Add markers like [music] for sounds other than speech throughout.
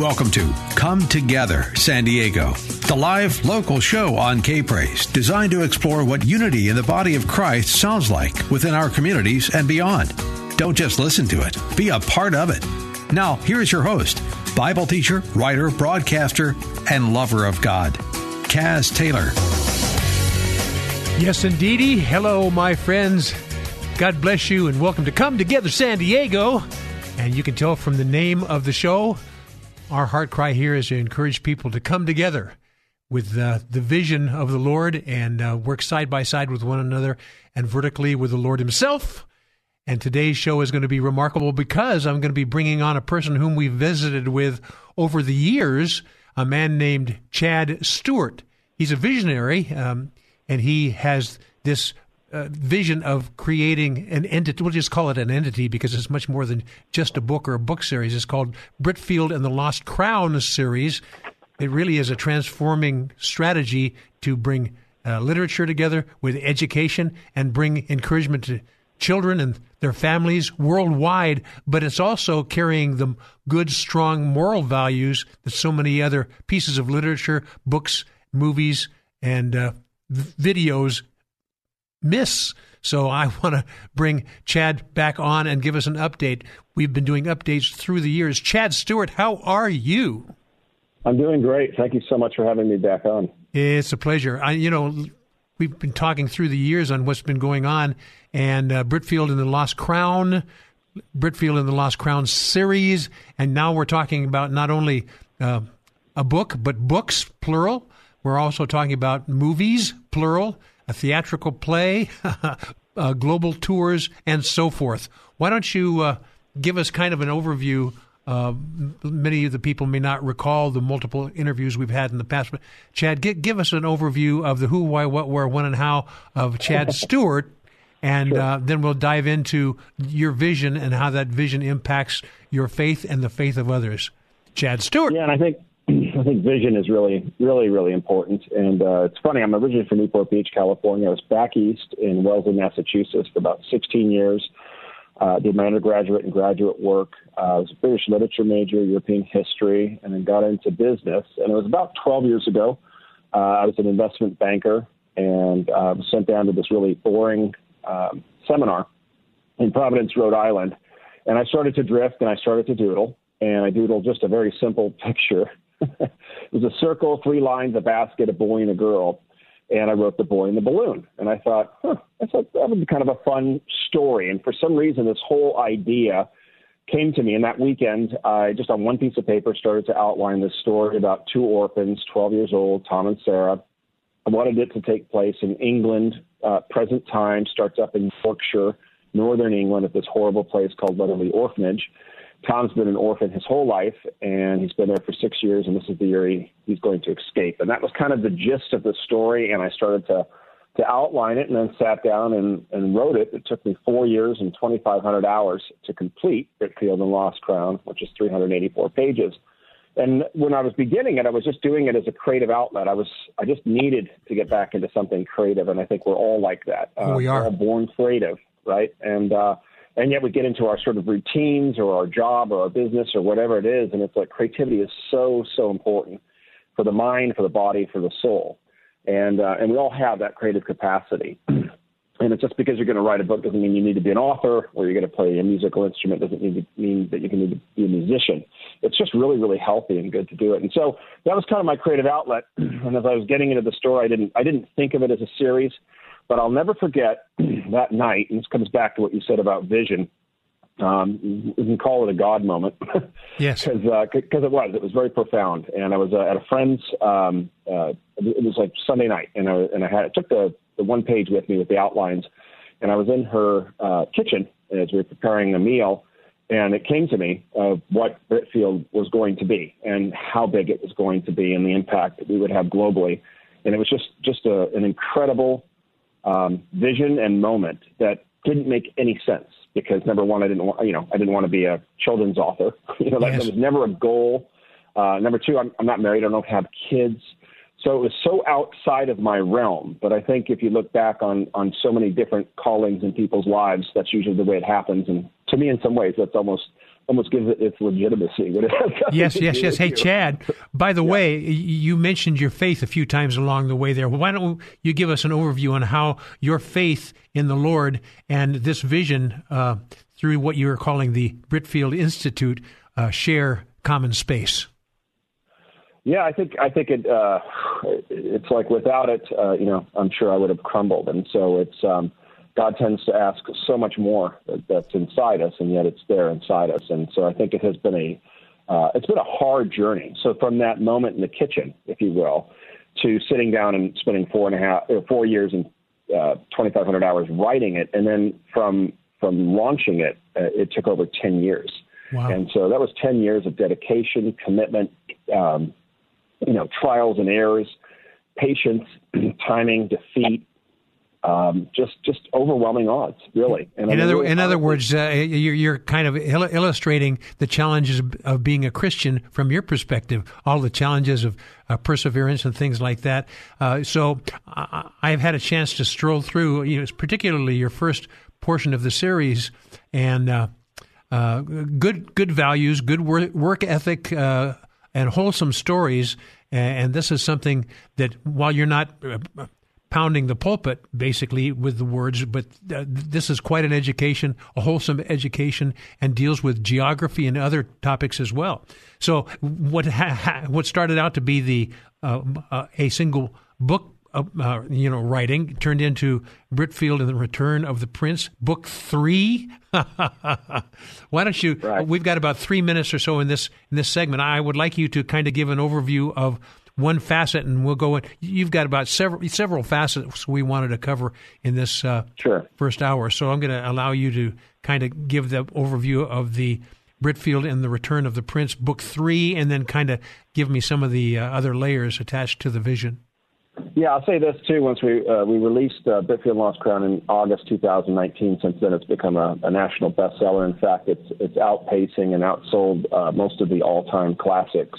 Welcome to Come Together San Diego, the live local show on K Praise, designed to explore what unity in the body of Christ sounds like within our communities and beyond. Don't just listen to it, be a part of it. Now, here is your host, Bible teacher, writer, broadcaster, and lover of God, Kaz Taylor. Yes, indeedy. Hello, my friends. God bless you, and welcome to Come Together San Diego. And you can tell from the name of the show, our heart cry here is to encourage people to come together with uh, the vision of the Lord and uh, work side by side with one another and vertically with the Lord Himself. And today's show is going to be remarkable because I'm going to be bringing on a person whom we've visited with over the years, a man named Chad Stewart. He's a visionary, um, and he has this uh, vision of creating an entity. We'll just call it an entity because it's much more than just a book or a book series. It's called Britfield and the Lost Crown series. It really is a transforming strategy to bring uh, literature together with education and bring encouragement to children and their families worldwide, but it's also carrying the good, strong moral values that so many other pieces of literature, books, movies, and uh, videos miss. So I [laughs] want to bring Chad back on and give us an update. We've been doing updates through the years. Chad Stewart, how are you? I'm doing great. Thank you so much for having me back on. It's a pleasure. I, you know, we've been talking through the years on what's been going on, and uh, Britfield and the Lost Crown, Britfield and the Lost Crown series, and now we're talking about not only uh, a book but books plural. We're also talking about movies plural a theatrical play, [laughs] uh, global tours, and so forth. Why don't you uh, give us kind of an overview? Uh, many of the people may not recall the multiple interviews we've had in the past. But Chad, give, give us an overview of the who, why, what, where, when, and how of Chad [laughs] Stewart, and sure. uh, then we'll dive into your vision and how that vision impacts your faith and the faith of others. Chad Stewart. Yeah, and I think I think vision is really, really, really important. And uh, it's funny, I'm originally from Newport Beach, California. I was back east in Wellesley, Massachusetts for about 16 years. Uh, did my undergraduate and graduate work. Uh, I was a British literature major, European history, and then got into business. And it was about 12 years ago. Uh, I was an investment banker and uh, was sent down to this really boring um, seminar in Providence, Rhode Island. And I started to drift and I started to doodle. And I doodled just a very simple [laughs] picture it was a circle, three lines, a basket, a boy and a girl. And I wrote the boy in the balloon. And I thought, huh, that's a, that would be kind of a fun story. And for some reason, this whole idea came to me. And that weekend, I just on one piece of paper started to outline this story about two orphans, 12 years old, Tom and Sarah. I wanted it to take place in England, uh, present time, starts up in Yorkshire, northern England, at this horrible place called Weatherly Orphanage. Tom's been an orphan his whole life, and he's been there for six years, and this is the year he, he's going to escape. And that was kind of the gist of the story, and I started to to outline it, and then sat down and, and wrote it. It took me four years and 2,500 hours to complete Britfield and Lost Crown, which is 384 pages. And when I was beginning it, I was just doing it as a creative outlet. I was I just needed to get back into something creative, and I think we're all like that. Uh, we are all born creative, right? And uh, and yet we get into our sort of routines or our job or our business or whatever it is, and it's like creativity is so so important for the mind, for the body, for the soul, and uh, and we all have that creative capacity. [clears throat] And it's just because you're going to write a book doesn't mean you need to be an author or you're going to play a musical instrument doesn't mean, mean that you can need to be a musician. It's just really, really healthy and good to do it. And so that was kind of my creative outlet. [clears throat] And as I was getting into the story, I didn't I didn't think of it as a series. But I'll never forget [clears throat] that night, and this comes back to what you said about vision. Um, we can call it a God moment. [laughs] yes. Because uh, it was. It was very profound. And I was uh, at a friend's, um, uh, it was like Sunday night, and I, and I, had, I took the, the one page with me with the outlines, and I was in her uh, kitchen as we were preparing a meal, and it came to me of what Britfield was going to be and how big it was going to be and the impact that we would have globally. And it was just just a, an incredible um, vision and moment that didn't make any sense because number one, I didn't want you know I didn't want to be a children's author. [laughs] you know that, yes. that was never a goal. Uh, number two, I'm, I'm not married. I don't have kids. So it was so outside of my realm. But I think if you look back on on so many different callings in people's lives, that's usually the way it happens. And to me, in some ways, that's almost almost gives it its legitimacy. yes, yes, yes. Hey, Chad. By the yeah. way, you mentioned your faith a few times along the way there. Why don't you give us an overview on how your faith in the Lord and this vision uh, through what you are calling the Britfield Institute uh, share common space? Yeah, I think I think it. Uh, it's like without it, uh, you know, I'm sure I would have crumbled. And so it's um, God tends to ask so much more that, that's inside us, and yet it's there inside us. And so I think it has been a uh, it's been a hard journey. So from that moment in the kitchen, if you will, to sitting down and spending four and a half or four years and uh, 2,500 hours writing it, and then from from launching it, uh, it took over 10 years. Wow. And so that was 10 years of dedication, commitment, um, you know, trials and errors, patience, [clears throat] timing, defeat, um, just just overwhelming odds, really. And in other really in other words, uh, you're, you're, kind of il- illustrating the challenges of being a Christian from your perspective, all the challenges of uh, perseverance and things like that. Uh, so I, have had a chance to stroll through, you know, particularly your first portion of the series, and uh, uh, good good values, good work, work ethic, uh, and wholesome stories. And this is something that while you're not pounding the pulpit basically with the words, but uh, this is quite an education, a wholesome education, and deals with geography and other topics as well. So what ha- what started out to be the uh, uh, a single book. Uh, uh, you know, writing turned into Britfield and the Return of the Prince, Book Three. [laughs] Why don't you? Right. We've got about three minutes or so in this in this segment. I would like you to kind of give an overview of one facet, and we'll go. In, you've got about several several facets we wanted to cover in this uh, sure. first hour. So I'm going to allow you to kind of give the overview of the Britfield and the Return of the Prince, Book Three, and then kind of give me some of the uh, other layers attached to the vision. Yeah, I'll say this too. Once we uh, we released uh, Britfield Lost Crown in August 2019, since then it's become a, a national bestseller. In fact, it's it's outpacing and outsold uh, most of the all-time classics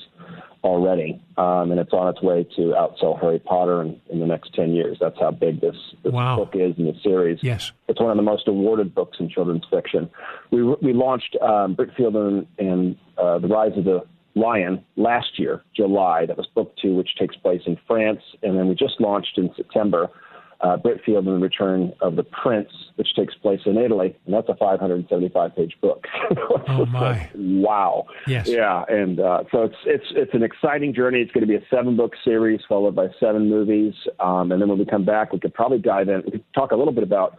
already, um, and it's on its way to outsell Harry Potter in, in the next 10 years. That's how big this, this wow. book is in the series. Yes. It's one of the most awarded books in children's fiction. We, we launched um, Britfield and, and uh, The Rise of the Lion last year, July. That was book two, which takes place in France. And then we just launched in September uh, Britfield and the Return of the Prince, which takes place in Italy, and that's a 575 page book. [laughs] oh my! wow. Yes. Yeah, and uh, so it's it's it's an exciting journey. It's going to be a seven book series followed by seven movies, um, and then when we come back, we could probably dive in. We could talk a little bit about.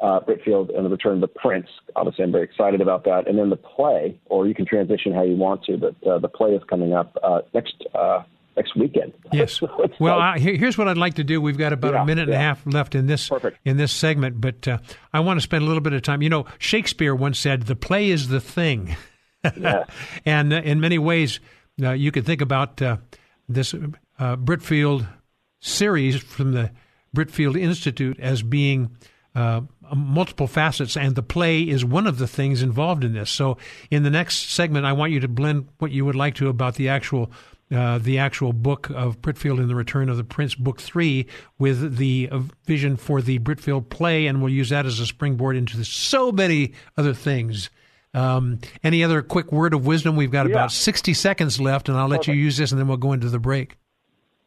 Uh, Britfield and the Return of the Prince. Obviously, I'm very excited about that. And then the play, or you can transition how you want to, but uh, the play is coming up uh, next uh, next weekend. [laughs] Yes. well, I, here's what I'd like to do. We've got about yeah, a minute yeah. and a half left in this Perfect. in this segment, but uh, I want to spend a little bit of time. You know, Shakespeare once said, "The play is the thing," [laughs] yeah. and uh, in many ways, uh, you could think about uh, this uh, Britfield series from the Britfield Institute as being. Uh, multiple facets, and the play is one of the things involved in this. So, in the next segment, I want you to blend what you would like to about the actual uh, the actual book of Britfield and the Return of the Prince, Book Three, with the uh, vision for the Britfield play, and we'll use that as a springboard into so many other things. Um, any other quick word of wisdom? We've got yeah. about 60 seconds left, and I'll let you use this, and then we'll go into the break.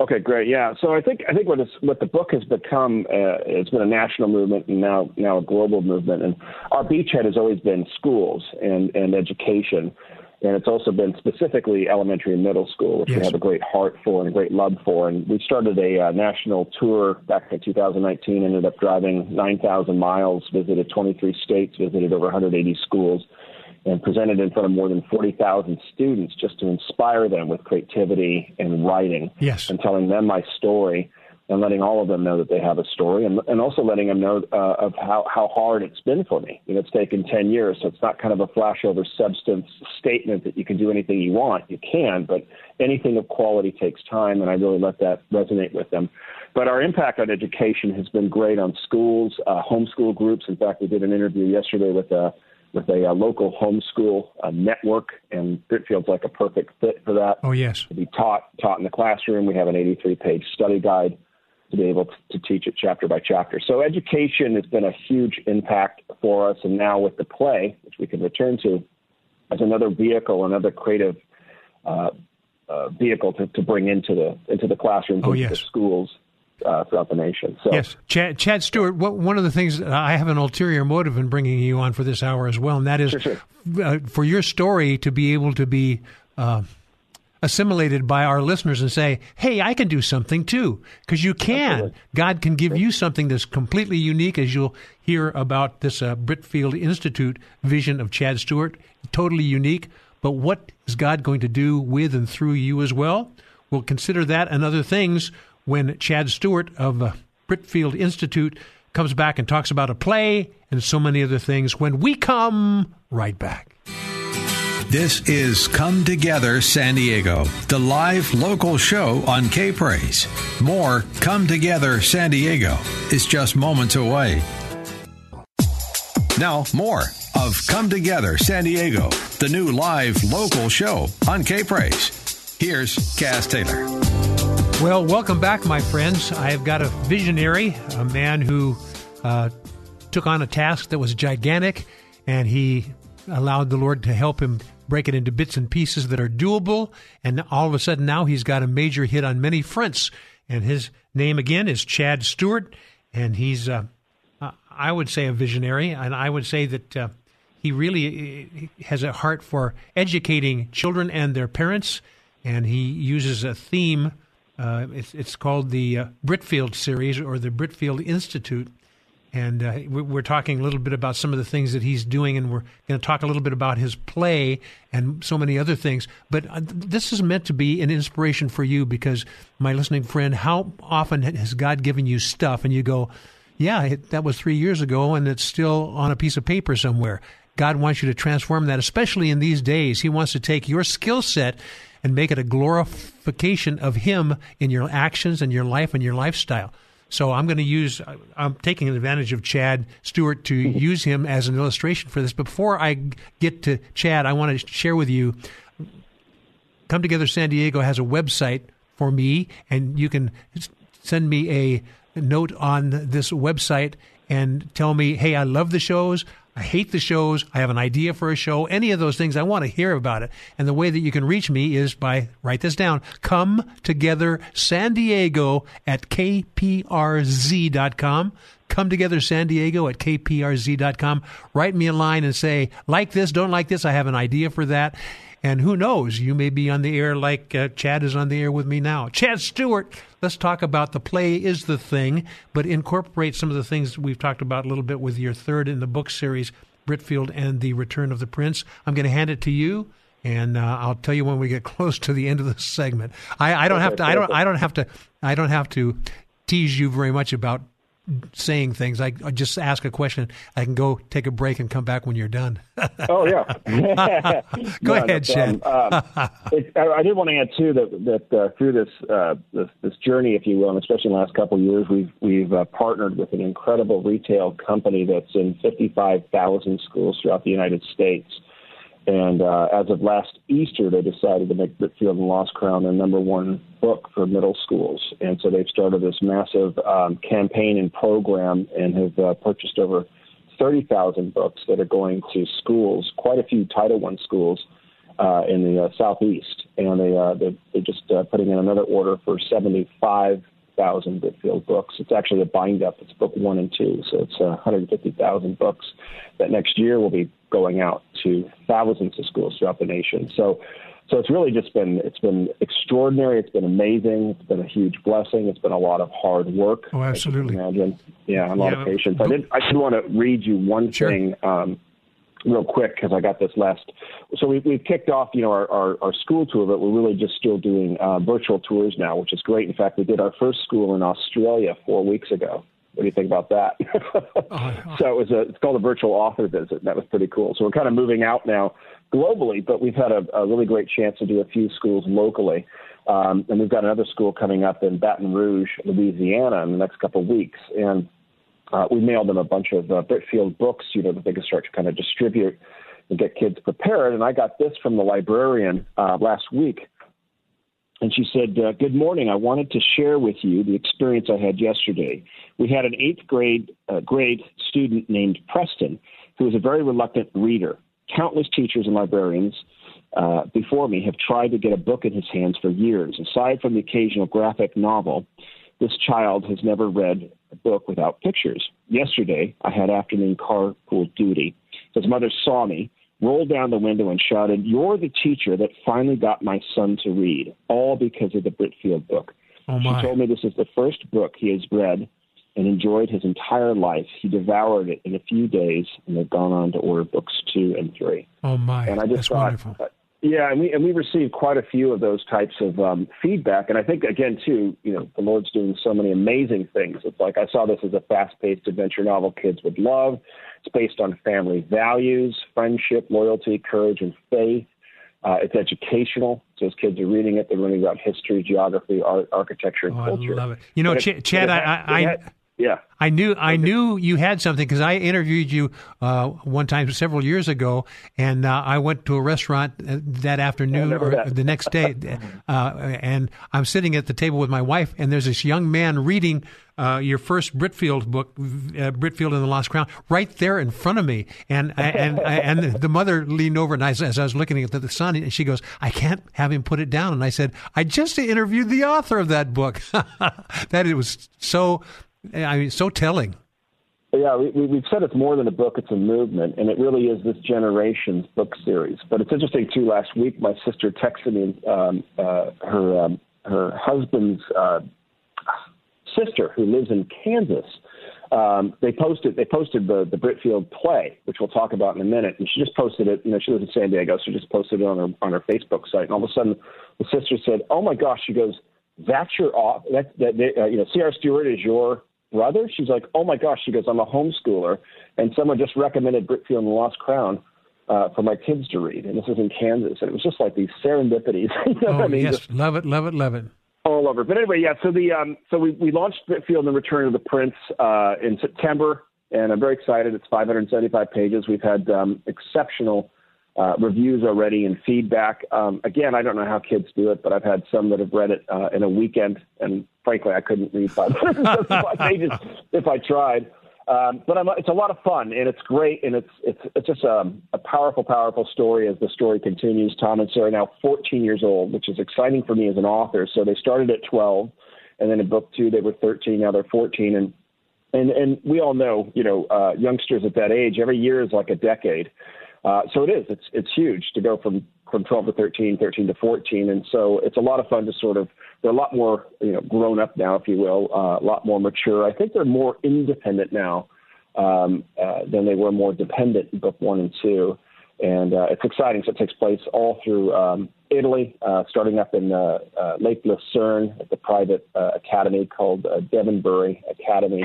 Okay, great. Yeah, so I think I think what, what the book has become, uh, it's been a national movement and now now a global movement. And our beachhead has always been schools and and education and it's also been specifically elementary and middle school, which yes. we have a great heart for and a great love for. And we started a uh, national tour back in 2019. Ended up driving 9,000 miles, visited 23 states, visited over 180 schools, and presented in front of more than 40,000 students just to inspire them with creativity and writing, yes. and telling them my story and letting all of them know that they have a story, and, and also letting them know uh, of how, how hard it's been for me. You know, it's taken 10 years, so it's not kind of a flashover substance statement that you can do anything you want. You can, but anything of quality takes time, and I really let that resonate with them. But our impact on education has been great on schools, uh, homeschool groups. In fact, we did an interview yesterday with a with a, a local homeschool uh, network, and Britfield's like a perfect fit for that. Oh yes, to be taught taught in the classroom. We have an 83 page study guide to be able to teach it chapter by chapter. So education has been a huge impact for us, and now with the play, which we can return to, as another vehicle, another creative uh, uh, vehicle to, to bring into the into the classrooms, oh, into yes. the schools. Uh, throughout the nation. So, yes, Chad, Chad Stewart. What, one of the things I have an ulterior motive in bringing you on for this hour as well, and that is sure, sure. Uh, for your story to be able to be uh, assimilated by our listeners and say, hey, I can do something too. Because you can. Absolutely. God can give you something that's completely unique, as you'll hear about this uh, Britfield Institute vision of Chad Stewart. Totally unique. But what is God going to do with and through you as well? We'll consider that and other things when Chad Stewart of uh, Britfield Institute comes back and talks about a play and so many other things when we come right back. This is Come Together San Diego, the live local show on K Praise. More Come Together San Diego is just moments away. Now, more of Come Together San Diego, the new live local show on K Praise. Here's Cass Taylor. Well, welcome back, my friends. I've got a visionary, a man who uh, took on a task that was gigantic, and he allowed the Lord to help him break it into bits and pieces that are doable. And all of a sudden, now he's got a major hit on many fronts. And his name again is Chad Stewart, and he's, uh, I would say, a visionary, and I would say that. Uh, he really has a heart for educating children and their parents, and he uses a theme uh, it's, it's, called the uh, Britfield series or the Britfield Institute. And uh, we're talking a little bit about some of the things that he's doing, and we're going to talk a little bit about his play and so many other things. But this is meant to be an inspiration for you because, my listening friend, how often has God given you stuff and you go, Yeah, it, that was three years ago, and it's still on a piece of paper somewhere? God wants you to transform that, especially in these days. He wants to take your skill set and make it a glorification of Him in your actions and your life and your lifestyle. So I'm going to use, I'm taking advantage of Chad Stewart to [laughs] use him as an illustration for this. Before I get to Chad, I want to share with you Come Together San Diego has a website for me, and you can send me a note on this website and tell me, hey, I love the shows. I hate the shows. I have an idea for a show. Any of those things, I want to hear about it. And the way that you can reach me is by, write this down, come together San Diego at kprz.com. Come together San Diego at kprz.com. Write me a line and say, like this, don't like this. I have an idea for that. And who knows, you may be on the air like uh, Chad is on the air with me now. Chad Stewart, let's talk about the play is the thing, but incorporate some of the things we've talked about a little bit with your third in the book series, Britfield and the Return of the Prince. I'm going to hand it to you. And uh, I'll tell you when we get [laughs] close to the end of the segment. I, I don't have to. I don't. I don't have to. I don't have to tease you very much about saying things. I, I, just ask a question. I can go take a break and come back when you're done. [laughs] oh yeah. [laughs] go [laughs] no, ahead, Chad. Um, um, it, I, did want to add too that that uh, through this, uh, this, this journey, if you will, and especially in the last couple of years, we've we've uh, partnered with an incredible retail company that's in 55,000 schools throughout the United States. And uh, as of last Easter, they decided to make Britfield and Lost Crown their number one book for middle schools. And so they've started this massive um, campaign and program and have uh, purchased over 30,000 books that are going to schools, quite a few Title I schools uh, in the uh, southeast. And they, uh, they're, they're just uh, putting in another order for 75 thousand Britfield books. It's actually a bind up. It's book one and two, so it's uh, 150,000 books that next year will be going out to thousands of schools throughout the nation. So, so it's really just been it's been extraordinary. It's been amazing. It's been a huge blessing. It's been a lot of hard work. Oh, absolutely. Imagine, yeah, a lot yeah, of patience. I did I did want to read you one sure. thing. Um, real quick because I got this last. So we, we've kicked off, you know, our, our, our school tour, but we're really just still doing uh, virtual tours now, which is great. In fact, we did our first school in Australia four weeks ago. What do you think about that? oh, [laughs] so it was a, it's called a virtual author visit. That was pretty cool. So we're kind of moving out now globally, but we've had a, a really great chance to do a few schools locally. Um, and we've got another school coming up in Baton Rouge, Louisiana, in the next couple of weeks. And uh, we mailed them a bunch of uh, Britfield books, you know, that they could start to kind of distribute and get kids prepared. And I got this from the librarian uh, last week. And she said, uh, Good morning. I wanted to share with you the experience I had yesterday. We had an eighth grade, uh, grade student named Preston who was a very reluctant reader. Countless teachers and librarians uh, before me have tried to get a book in his hands for years. Aside from the occasional graphic novel, this child has never read book without pictures. Yesterday, I had afternoon carpool duty. His mother saw me, rolled down the window, and shouted, You're the teacher that finally got my son to read, all because of the Britfield book. Oh she told me this is the first book he has read and enjoyed his entire life. He devoured it in a few days, and they've gone on to order books two and three. Oh my! And I just That's thought, wonderful. Uh, Yeah, and we and we received quite a few of those types of um, feedback, and I think again too, you know, the Lord's doing so many amazing things. It's like I saw this as a fast-paced adventure novel kids would love. It's based on family values, friendship, loyalty, courage, and faith. Uh, it's educational, so as kids are reading it, they're learning about history, geography, art, architecture, and oh, culture. I love it. You know, Ch- Chad, I, I, I yeah. I knew I knew you had something because I interviewed you uh, one time several years ago, and uh, I went to a restaurant uh, that afternoon or that. the next day, [laughs] uh, and I'm sitting at the table with my wife, and there's this young man reading uh, your first Britfield book, uh, Britfield and the Lost Crown, right there in front of me, and and and the mother leaned over, and I, as I was looking at the son, and she goes, "I can't have him put it down," and I said, "I just interviewed the author of that book." [laughs] that it was so I mean, so telling. Yeah, we, we, have said it's more than a book; it's a movement, and it really is this generation's book series. But it's interesting too. Last week, my sister texted me um, uh, her um, her husband's uh, sister, who lives in Kansas. Um, they posted they posted the the Britfield play, which we'll talk about in a minute. And she just posted it. You know, she lives in San Diego, so she just posted it on her on her Facebook site. And all of a sudden, the sister said, "Oh my gosh!" She goes, "That's your off. That that uh, you know, C.R. Stewart is your brother? She's like, oh my gosh. She goes, I'm a homeschooler, and someone just recommended Britfield and the Lost Crown uh, for my kids to read, and this is in Kansas, and it was just like these serendipities. [laughs] you know oh I mean? yes, just love it, love it, love it. All over. But anyway, yeah. So the um, so we we launched Britfield and the Return of the Prince uh, in September, and I'm very excited. It's 575 pages. We've had um, exceptional uh, reviews already and feedback. Um, again, I don't know how kids do it, but I've had some that have read it uh, in a weekend, and frankly, I couldn't read 575 pages [laughs] if I tried. Um, but I'm, it's a lot of fun, and it's great, and it's it's it's just a, a powerful, powerful story as the story continues. Tom and Sarah are now 14 years old, which is exciting for me as an author. So they started at 12, and then in book two they were 13. Now they're 14, and and and we all know, you know, uh, youngsters at that age, every year is like a decade. Uh, so it is. It's it's huge to go from from 12 to 13, 13 to 14, and so it's a lot of fun to sort of. They're a lot more you know grown up now, if you will, uh, a lot more mature. I think they're more independent now um, uh, than they were more dependent in book one and two, and uh, it's exciting. So it takes place all through um, Italy, uh, starting up in uh, uh, Lake Lucerne at the private uh, academy called uh, Devonbury Academy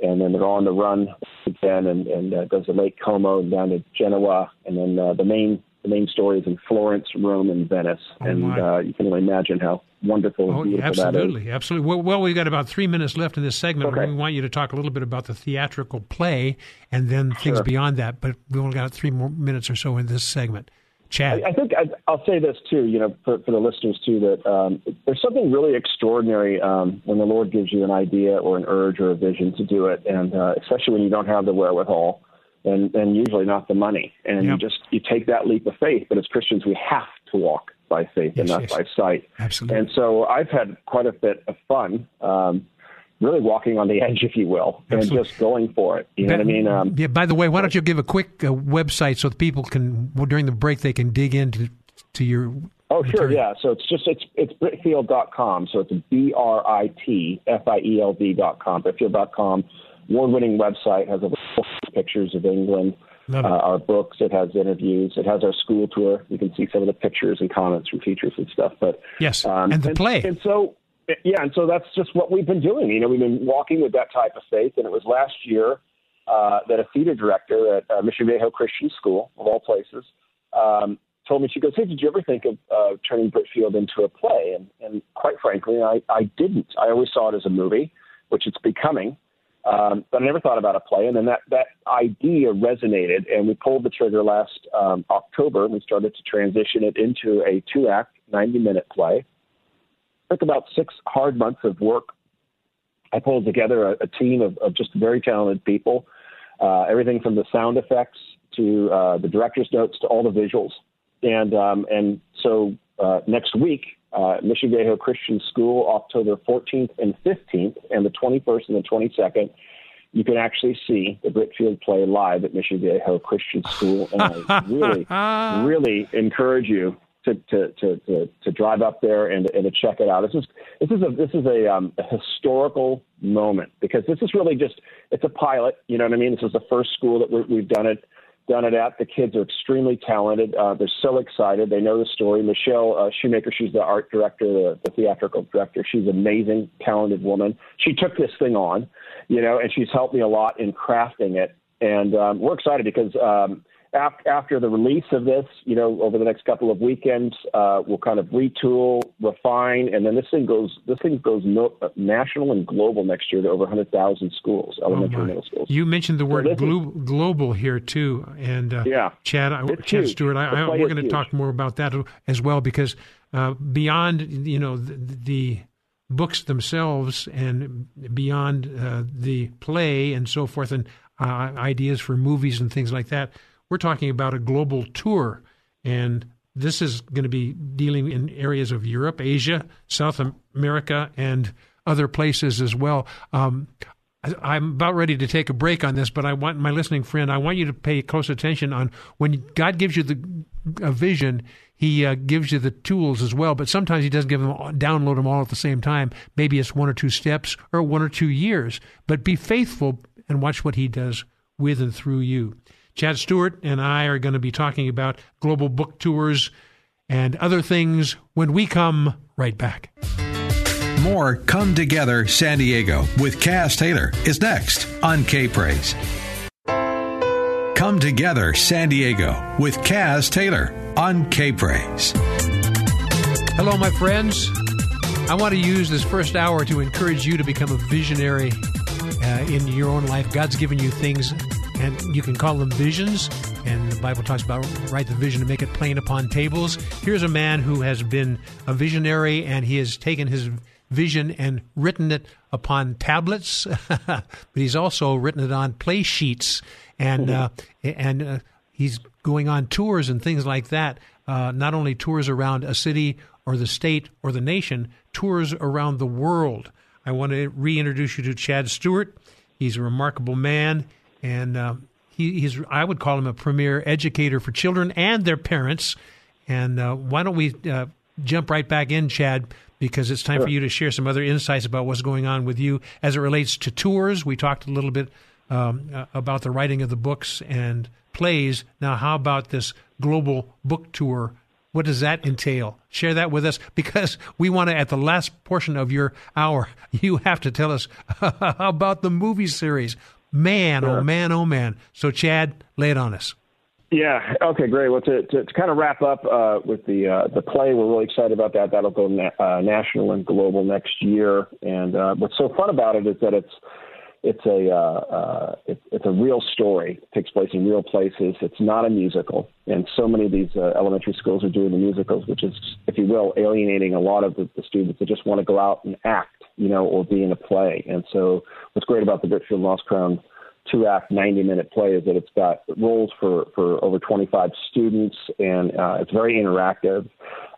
and then they're on the run again and, and uh, goes to Lake Como and down to Genoa, and then uh, the main the main story is in Florence, Rome, and Venice, Oh, and uh, you can only imagine how wonderful and Oh, beautiful absolutely, absolutely. Well, well, we've got about three minutes left in this segment. Okay. We want you to talk a little bit about the theatrical play and then things Sure. beyond that. But we've only got three more minutes or so in this segment. Chad, I, I think I, I'll say this too, you know, for, for the listeners too, that um, there's something really extraordinary um, when the Lord gives you an idea or an urge or a vision to do it, and uh, especially when you don't have the wherewithal, and, and usually not the money, and you just you take that leap of faith. But as Christians, we have to walk by faith and not yes. by sight. Absolutely. And so I've had quite a bit of fun. Um, Really walking on the [laughs] edge, if you will, Absolutely. and just going for it. You know what I mean? Um, yeah. By the way, why don't you give a quick uh, website so that people can well, during the break they can dig into to your. Oh, sure, material. yeah. So it's just it's it's Britfield.com. So it's B R I T F I E L D dot com. Britfield.com, award-winning website has a pictures of England, uh, our books. It has interviews. It has our school tour. You can see some of the pictures and comments from teachers and stuff. But yes, um, and the and, play. And so, yeah, and so that's just what we've been doing. You know, we've been walking with that type of faith. And it was last year uh, that a theater director at uh, Mission Viejo Christian School, of all places, um, told me, she goes, hey, did you ever think of uh, turning Britfield into a play? And, and quite frankly, I, I didn't. I always saw it as a movie, which it's becoming. Um, but I never thought about a play. And then that, that idea resonated, and we pulled the trigger last um, October, and we started to transition it into a two act, 90 minute play. Took about six hard months of work. I pulled together a, a team of, of just very talented people, uh, everything from the sound effects to uh, the director's notes to all the visuals. And um, and so uh, next week, uh, Viejo Christian School, October 14th and 15th, and the 21st and the 22nd, you can actually see the Britfield play live at Viejo Christian School. And I really, [laughs] really encourage you to, to, to, to, drive up there and, and to check it out. This is, this is a, this is a, um, a historical moment because this is really just, it's a pilot. You know what I mean? This is the first school that we've done it done it at. The kids are extremely talented. Uh, they're so excited. They know the story. Michelle uh, Shoemaker, she's the art director, the, the theatrical director. She's an amazing, talented woman. She took this thing on, you know, and she's helped me a lot in crafting it. And um, we're excited because um, after the release of this, you know, over the next couple of weekends, uh, we'll kind of retool, refine, and then this thing goes this thing goes no, national and global next year to over 100,000 schools, elementary oh and middle schools. You mentioned the word so glo- is, global here too, and uh, yeah, Chad, I, Chad huge. Stewart, I, I, we're going to talk more about that as well because uh, beyond you know the, the books themselves and beyond uh, the play and so forth and uh, ideas for movies and things like that we're talking about a global tour, and this is going to be dealing in areas of Europe, Asia, South America, and other places as well. Um, I'm about ready to take a break on this, but I want my listening friend. I want you to pay close attention on when God gives you the a vision. He uh, gives you the tools as well, but sometimes He doesn't give them download them all at the same time. Maybe it's one or two steps or one or two years. But be faithful and watch what He does with and through you. Chad Stewart and I are going to be talking about global book tours and other things when we come right back. More Come Together San Diego with Kaz Taylor is next on K Praise. Come Together San Diego with Kaz Taylor on K Praise. Hello, my friends. I want to use this first hour to encourage you to become a visionary uh, in your own life. God's given you things and you can call them visions. And the Bible talks about write the vision and make it plain upon tables. Here's a man who has been a visionary, and he has taken his vision and written it upon tablets, [laughs] but he's also written it on play sheets, and [laughs] uh, and uh, he's going on tours and things like that. Uh, not only tours around a city or the state or the nation, tours around the world. I want to reintroduce you to Chad Stewart. He's a remarkable man and uh, he, he's I would call him a premier educator for children and their parents. And uh, why don't we uh, jump right back in, Chad? Because it's time sure. for you to share some other insights about what's going on with you as it relates to tours. We talked a little bit um, uh, about the writing of the books and plays. Now, how about this global book tour? What does that entail? Share that with us because we want to, at the last portion of your hour, [laughs] you have to tell us [laughs] about the movie series. Man, oh, sure. oh man, oh man. So, Chad, lay it on us. Yeah. Okay. Great. Well, to, to, to kind of wrap up uh, with the uh, the play, we're really excited about that. That'll go na- uh, national and global next year. And uh, what's so fun about it is that it's it's a uh, uh, it's, it's a real story. It takes place in real places. It's not a musical, and so many of these uh, elementary schools are doing the musicals, which is, if you will, alienating a lot of the, the students that just want to go out and act you know, or be in a play. And so what's great about the Britfield Lost Crown two act 90 minute play is that it's got roles for, for over 25 students and uh, it's very interactive.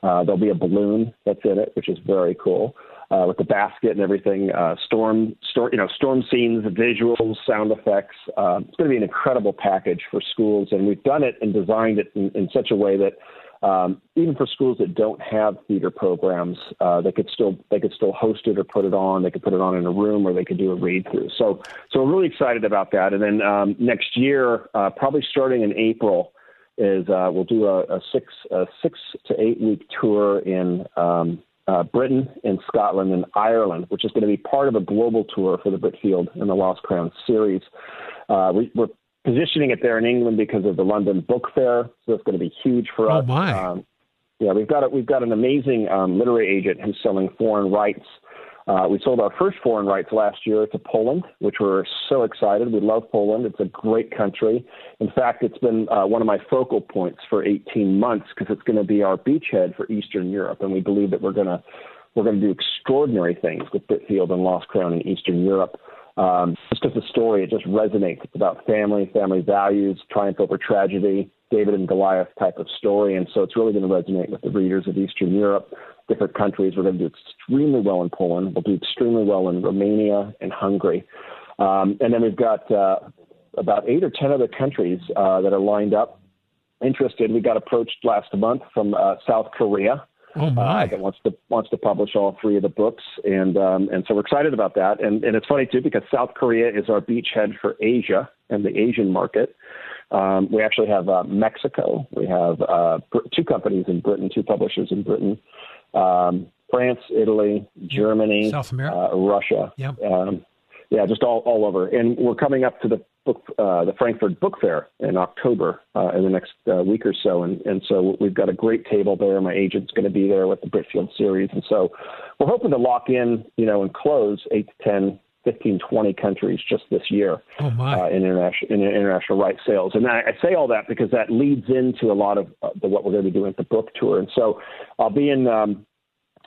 Uh, there'll be a balloon that's in it, which is very cool. Uh, with the basket and everything, uh, storm, storm, you know, storm scenes, visuals, sound effects. Uh, it's going to be an incredible package for schools, and we've done it and designed it in, in such a way that um, even for schools that don't have theater programs, uh, they could still they could still host it or put it on. They could put it on in a room, or they could do a read through. So so we're really excited about that. And then um, next year, uh, probably starting in April, is uh, we'll do a, a six a six to eight week tour in. Um, uh, Britain and Scotland and Ireland, which is going to be part of a global tour for the Britfield and the Lost Crown series. Uh, we, are positioning it there in England because of the London Book Fair, so it's going to be huge for oh us. My. Um, yeah, we've got a, we've got an amazing um, literary agent who's selling foreign rights. Uh, we sold our first foreign rights last year to Poland, which we're so excited. We love Poland. It's a great country. In fact, it's been uh, one of my focal points for 18 months because it's going to be our beachhead for Eastern Europe, and we believe that we're going to we're going to do extraordinary things with Britfield and Lost Crown in Eastern Europe. Um, just because the story, it just resonates. It's about family, family values, triumph over tragedy, David and Goliath type of story. And so it's really going to resonate with the readers of Eastern Europe, different countries. We're going to do extremely well in Poland. We'll do extremely well in Romania and Hungary. Um, and then we've got uh, about eight or 10 other countries uh, that are lined up interested. We got approached last month from uh, South Korea. Oh my! Uh, that wants to wants to publish all three of the books, and um, and so we're excited about that. And and it's funny too because South Korea is our beachhead for Asia and the Asian market. Um, we actually have uh, Mexico. We have uh, two companies in Britain, two publishers in Britain. Um, France, Italy, Germany, South America, uh, Russia. Yep. Um, yeah, just all, all over. And we're coming up to the book, uh, the Frankfurt Book Fair in October uh, in the next uh, week or so, and and so we've got a great table there. My agent's going to be there with the Britfield series, and so we're hoping to lock in, you know, and close eight to 10, 15, 20 countries just this year oh. Uh, in international in international rights sales. And I, I say all that because that leads into a lot of uh, the, what we're going to be doing at the book tour. And so I'll be in. Um,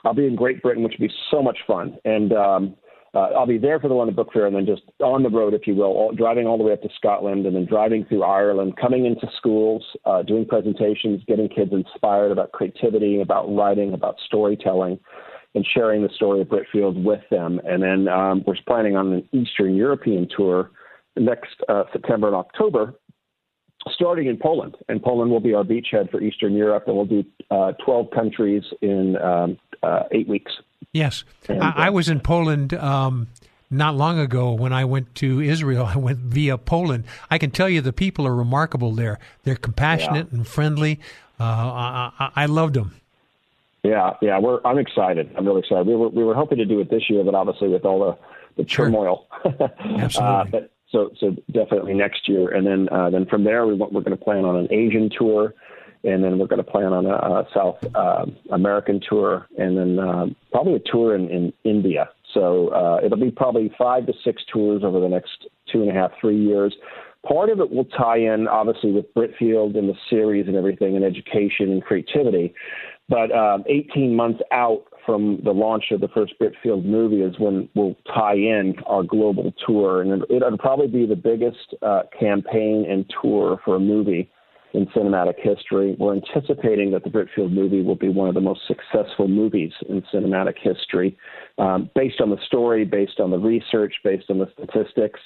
I'll be in Great Britain, which will be so much fun. And um, uh, I'll be there for the London Book Fair and then just on the road, if you will, all, driving all the way up to Scotland and then driving through Ireland, coming into schools, uh, doing presentations, getting kids inspired about creativity, about writing, about storytelling, and sharing the story of Britfield with them. And then um, we're planning on an Eastern European tour next uh, September and October. Starting in Poland, and Poland will be our beachhead for Eastern Europe, and we'll do uh, 12 countries in um, uh, eight weeks. Yes, And, I, I was in Poland um, not long ago when I went to Israel. [laughs] I went via Poland. I can tell you the people are remarkable there. They're compassionate and friendly. Uh, I, I, I loved them. Yeah, yeah, we're I'm excited. I'm really excited. We were we were hoping to do it this year, but obviously with all the the Sure. turmoil. [laughs] Absolutely. Uh, but so so definitely next year, and then uh, then from there we want, we're going to plan on an Asian tour, and then we're going to plan on a, a South uh, American tour, and then um, probably a tour in, in India. So uh, it'll be probably five to six tours over the next two and a half three years. Part of it will tie in, obviously, with Britfield and the series and everything, and education and creativity. But um, 18 months out from the launch of the first Britfield movie is when we'll tie in our global tour, and it- it'll probably be the biggest uh, campaign and tour for a movie in cinematic history. We're anticipating that the Britfield movie will be one of the most successful movies in cinematic history, um, based on the story, based on the research, based on the statistics.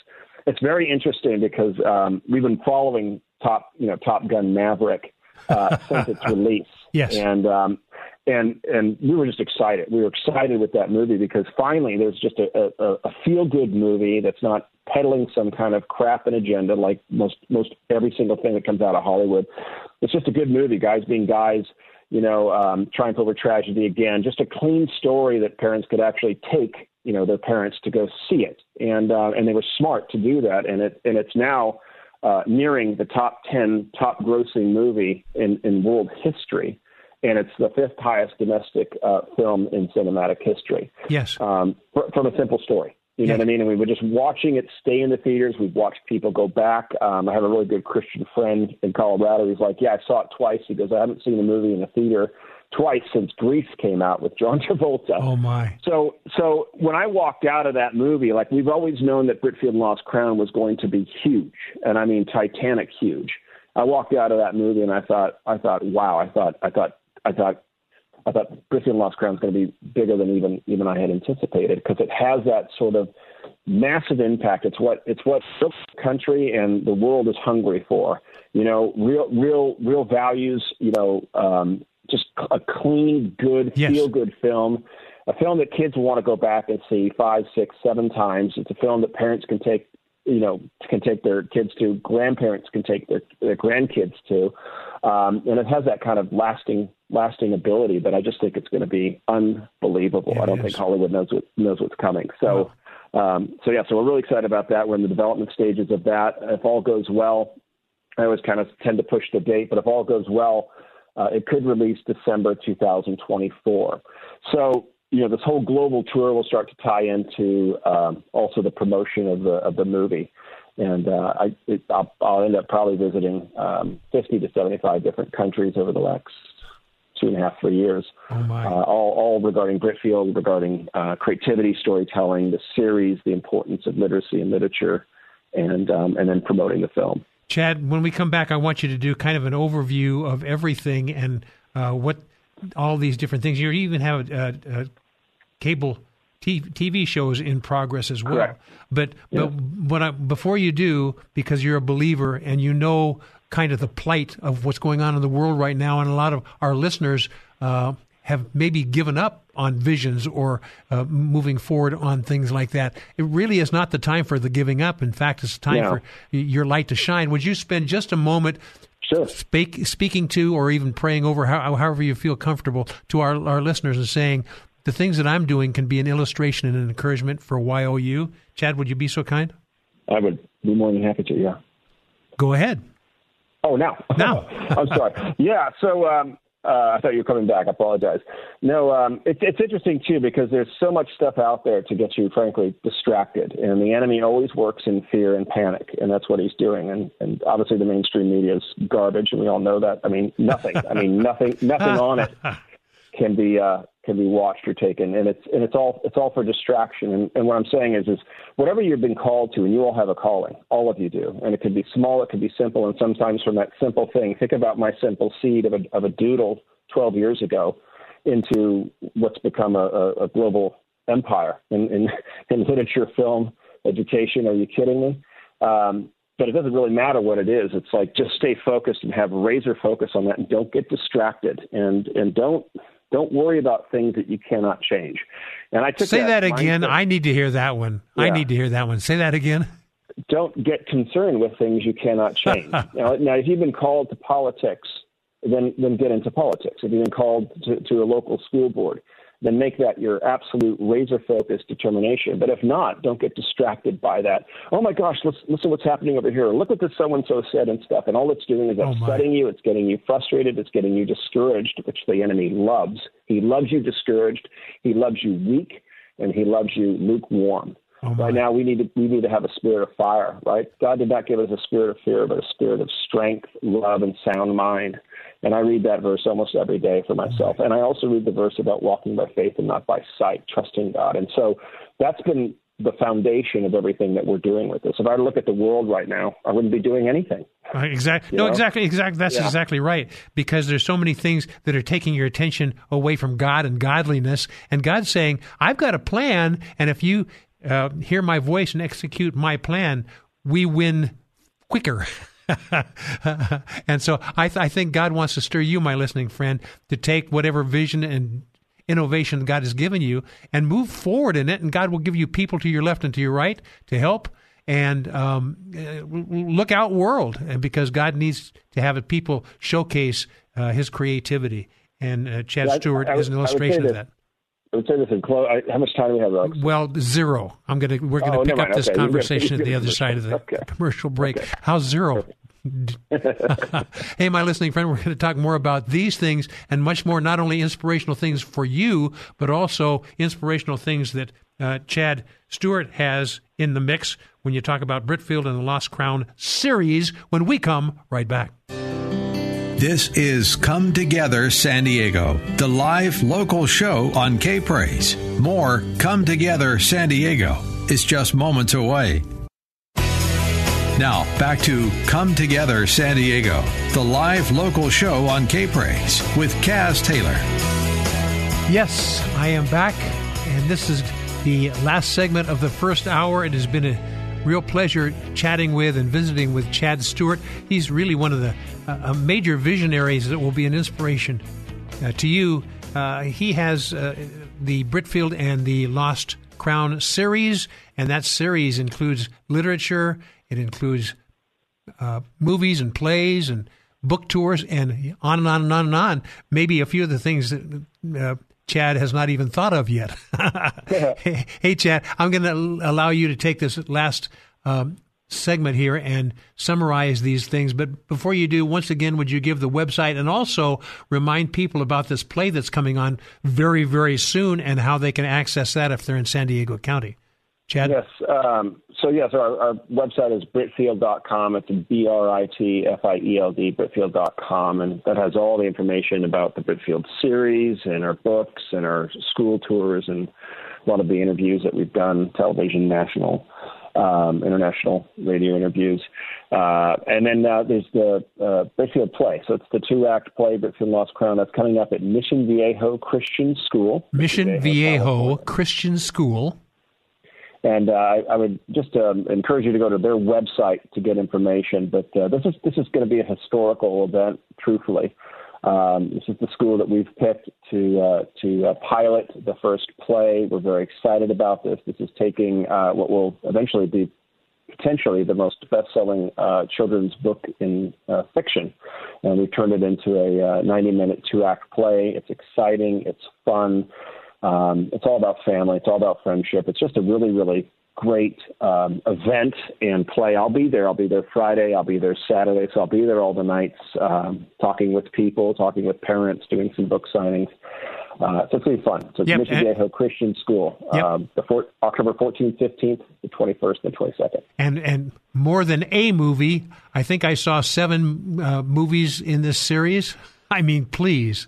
It's very interesting because um, we've been following Top, you know, Top Gun Maverick uh, [laughs] since its release. Yes. And um, and and we were just excited. We were excited with that movie because finally there's just a, a, a feel good movie that's not peddling some kind of crap and agenda like most most every single thing that comes out of Hollywood. It's just a good movie, guys being guys. You know, um, triumph over tragedy again. Just a clean story that parents could actually take. You know, their parents to go see it, and uh, and they were smart to do that. And it and it's now uh, nearing the top 10 top grossing movie in, in world history. And it's the fifth highest domestic uh, film in cinematic history Yes. um, fr- from a simple story. You know Yeah. what I mean? And we were just watching it stay in the theaters. We've watched people go back. Um, I have a really good Christian friend in Colorado. He's like, Yeah, I saw it twice. He goes, I haven't seen a movie in a theater twice since Grease came out with John [laughs] Travolta. oh my. So, so when I walked out of that movie, like we've always known that Britfield and Lost Crown was going to be huge, and I mean Titanic huge. I walked out of that movie and I thought, I thought, wow, I thought, I thought, I thought, I thought and Lost Crown is going to be bigger than even even I had anticipated because it has that sort of massive impact. It's what it's what the country and the world is hungry for, You know, real, real, real values. You know, um, just a clean, good, yes. feel good film. A film that kids want to go back and see five, six, seven times. It's a film that parents can take you know can take their kids to, grandparents can take their, their grandkids to, um, and it has that kind of lasting lasting ability that I just think it's going to be unbelievable. Yeah, I don't think Hollywood knows what knows what's coming. So, um, so yeah, so we're really excited about that. We're in the development stages of that. If all goes well, I always kind of tend to push the date, but if all goes well, uh, it could release December 2024. So you know, this whole global tour will start to tie into um, also the promotion of the of the movie, and uh, I it, I'll, I'll end up probably visiting um, 50 to 75 different countries over the next two and a half three years, oh my. Uh, all all regarding Britfield, regarding uh, creativity, storytelling, the series, the importance of literacy and literature, and um, and then promoting the film. Chad, when we come back, I want you to do kind of an overview of everything and uh, what all these different things. You even have a, a, a cable TV shows in progress as well. Correct. But yeah. but what I, before you do, because you're a believer and you know kind of the plight of what's going on in the world right now, and a lot of our listeners uh, have maybe given up on visions or uh, moving forward on things like that. It really is not the time for the giving up. In fact, it's time yeah. for your light to shine. Would you spend just a moment Sure. Speak, speaking to or even praying over, how, however you feel comfortable, to our, our listeners and saying, the things that I'm doing can be an illustration and an encouragement for YOU. Chad, would you be so kind? I would be more than happy to, yeah. Go ahead. Oh, now. Now. [laughs] I'm sorry. Yeah, so um, uh, I thought you were coming back. I apologize. No, um, it, it's interesting too because there's so much stuff out there to get you, frankly, distracted, and the enemy always works in fear and panic, and that's what he's doing. And, and obviously, the mainstream media is garbage, and we all know that. I mean, nothing. I mean, [laughs] nothing. Nothing on it [laughs] can be uh, can be watched or taken, and it's and it's all it's all for distraction. And, and what I'm saying is is whatever you've been called to, and you all have a calling, all of you do, and it could be small, it could be simple, and sometimes from that simple thing, think about my simple seed of a of a doodle 12 years ago into what's become a, a, a global empire in, in [laughs] in literature, film, education. Are you kidding me? Um, but it doesn't really matter what it is. It's like just stay focused and have razor focus on that, and don't get distracted, and and don't don't worry about things that you cannot change. And I took say that, that again. Mindset. I need to hear that one. Yeah. I need to hear that one. Say that again. Don't get concerned with things you cannot change. [laughs] now, now, if you've been called to politics, then then get into politics. If you've been called to, to a local school board, then make that your absolute razor focused determination. But if not, don't get distracted by that. Oh my gosh, let's listen what's happening over here. Look what this so and so said and stuff. And all it's doing is oh upsetting oh you. It's getting you frustrated. It's getting you discouraged, which the enemy loves. He loves you discouraged. He loves you weak, and he loves you lukewarm. Oh right now, we need to we need to have a spirit of fire. Right? God did not give us a spirit of fear, but a spirit of strength, love, and sound mind. And I read that verse almost every day for myself. Mm-hmm. And I also read the verse about walking by faith and not by sight, trusting God. And so that's been the foundation of everything that we're doing with this. If I look at the world right now, I wouldn't be doing anything. exactly. No, know? exactly. Exactly. That's yeah. exactly right. Because there's so many things that are taking your attention away from God and godliness. And God's saying, I've got a plan. And if you uh, hear my voice and execute my plan, we win quicker. [laughs] and so I, th- I think God wants to stir you, my listening friend, to take whatever vision and innovation God has given you and move forward in it. And God will give you people to your left and to your right to help. And um, look out, world, and because God needs to have people showcase uh, His creativity. And uh, Chad Stewart I, I, is an illustration of that. I would say this in close. How much time do we have left? Well, zero. I'm gonna. We're gonna oh, pick up this okay. conversation at the other side of the okay. commercial break. Okay. How's zero? [laughs] [laughs] hey, my listening friend, we're going to talk more about these things and much more. Not only inspirational things for you, but also inspirational things that uh, Chad Stewart has in the mix when you talk about Britfield and the Lost Crown series. When we come right back. This is Come Together San Diego, the live local show on K Praise. More Come Together San Diego is just moments away. Now, back to Come Together San Diego, the live local show on K Praise with Kaz Taylor. Yes, I am back, and this is the last segment of the first hour. It has been a real pleasure chatting with and visiting with Chad Stewart. He's really one of the uh, major visionaries that will be an inspiration uh, to you. Uh, he has uh, the Britfield and the Lost Crown series, and that series includes literature, it includes uh, movies and plays and book tours, and on and on and on and on. Maybe a few of the things that uh, Chad has not even thought of yet. [laughs] hey, hey, Chad, I'm going to allow you to take this last um, segment here and summarize these things. But before you do, once again, would you give the website and also remind people about this play that's coming on very, very soon and how they can access that if they're in San Diego County? Chad? Yes. Um, so, yes, our, our, website is britfield.com. It's B R I T F I E L D, britfield.com. And that has all the information about the Britfield series and our books and our school tours and a lot of the interviews that we've done, television, national um, international radio interviews. Uh, and then uh, there's the uh, Britfield play. So it's the two act play, Britfield Lost Crown. That's coming up at Mission Viejo Christian School. Mission Viejo, Christian School. And uh, I, would just um, encourage you to go to their website to get information. But uh, this is this is going to be a historical event, truthfully. Um, this is the school that we've picked to uh, to uh, pilot the first play. We're very excited about this. This is taking uh, what will eventually be potentially the most best-selling uh, children's book in uh, fiction, and we've turned it into a 90-minute uh, two-act play. It's exciting. It's fun. Um, it's all about family. It's all about friendship. It's just a really, really great um, event and play. I'll be there. I'll be there Friday. I'll be there Saturday. So I'll be there all the nights, um, talking with people, talking with parents, doing some book signings. Uh, so it's going to be fun. So it's yep. Mission Viejo Christian School, yep. um, the four, October 14th, 15th, the 21st, and 22nd. And and more than a movie, I think I saw seven uh, movies in this series. [laughs] I mean, please.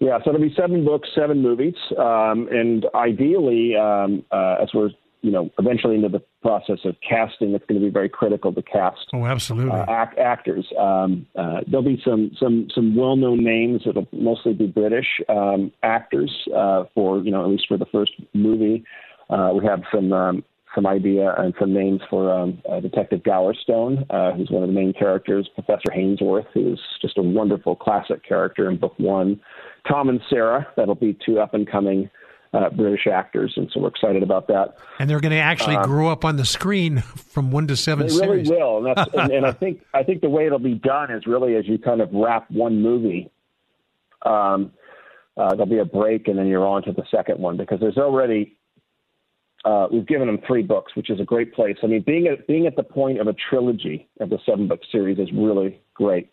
Yeah, so it'll be seven books, seven movies, um, and ideally, um, uh, as we're you know, eventually into the process of casting, it's going to be very critical to cast. Oh, absolutely. Uh, act, actors. Um, uh, there'll be some some some well-known names. It'll mostly be British um, actors uh, for you know at least for the first movie. Uh, we have some um, some idea and some names for um, uh, Detective Gowerstone, uh, who's one of the main characters. Professor Hainsworth, who's just a wonderful classic character in book one. Tom and Sarah, that'll be two up and coming uh, British actors, and so we're excited about that. And they're going to actually um, grow up on the screen from one to seven. They series. really will, and, [laughs] and, and, I think I think the way it'll be done is really as you kind of wrap one movie. Um, uh, there'll be a break, and then you're on to the second one because there's already uh, we've given them three books, which is a great place. I mean, being at being at the point of a trilogy of the seven book series is really great.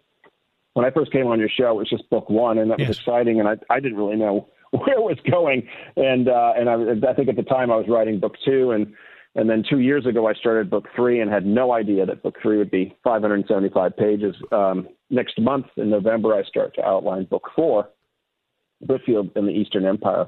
When I first came on your show, it was just book one, and that yes. was exciting, and I I didn't really know [laughs] where it was going. And uh, and I, I think at the time I was writing book two, and and then two years ago I started book three, and had no idea that book three would be 575 pages. Um, next month in November, I start to outline book four, Britfield in the Eastern Empire.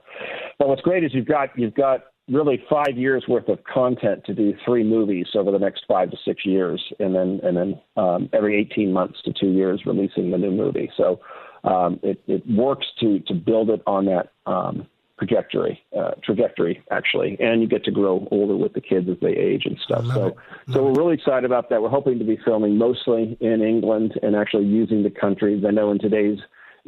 But what's great is you've got you've got really five years worth of content to do three movies over the next five to six years, and then and then um, every 18 months to two years releasing the new movie. So um, it, it, works to to build it on that um, trajectory uh, trajectory actually, and you get to grow older with the kids as they age and stuff. So so we're really excited about that. We're hoping to be filming mostly in England and actually using the countries. I know in today's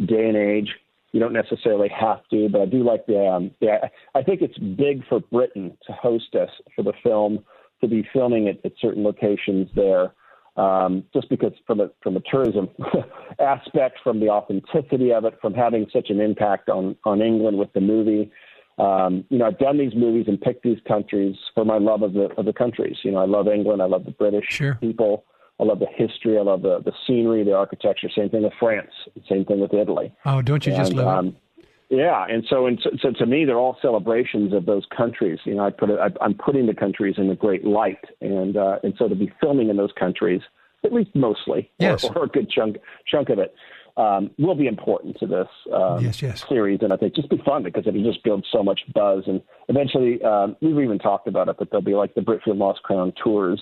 day and age. You don't necessarily have to, but I do like the. Um, yeah, I think it's big for Britain to host us for the film, to be filming it at certain locations there um, just because from a from a tourism [laughs] aspect, from the authenticity of it, from having such an impact on on England with the movie. Um, you know, I've done these movies and picked these countries for my love of the of the countries. You know, I love England. I love the British sure. people. I love the history. I love the the scenery, the architecture. Same thing with France. Same thing with Italy. Oh, don't you and, just love um, it? Yeah, and so and so, so, to me, they're all celebrations of those countries. You know, I put it, I, am putting the countries in a great light, and uh, and so to be filming in those countries, at least mostly, yes. or, or a good chunk chunk of it, um, will be important to this um, yes, yes. series, and I think just be fun because it'll just build so much buzz. And eventually, um, we've even talked about it, but there'll be like the Britfield Lost Crown tours,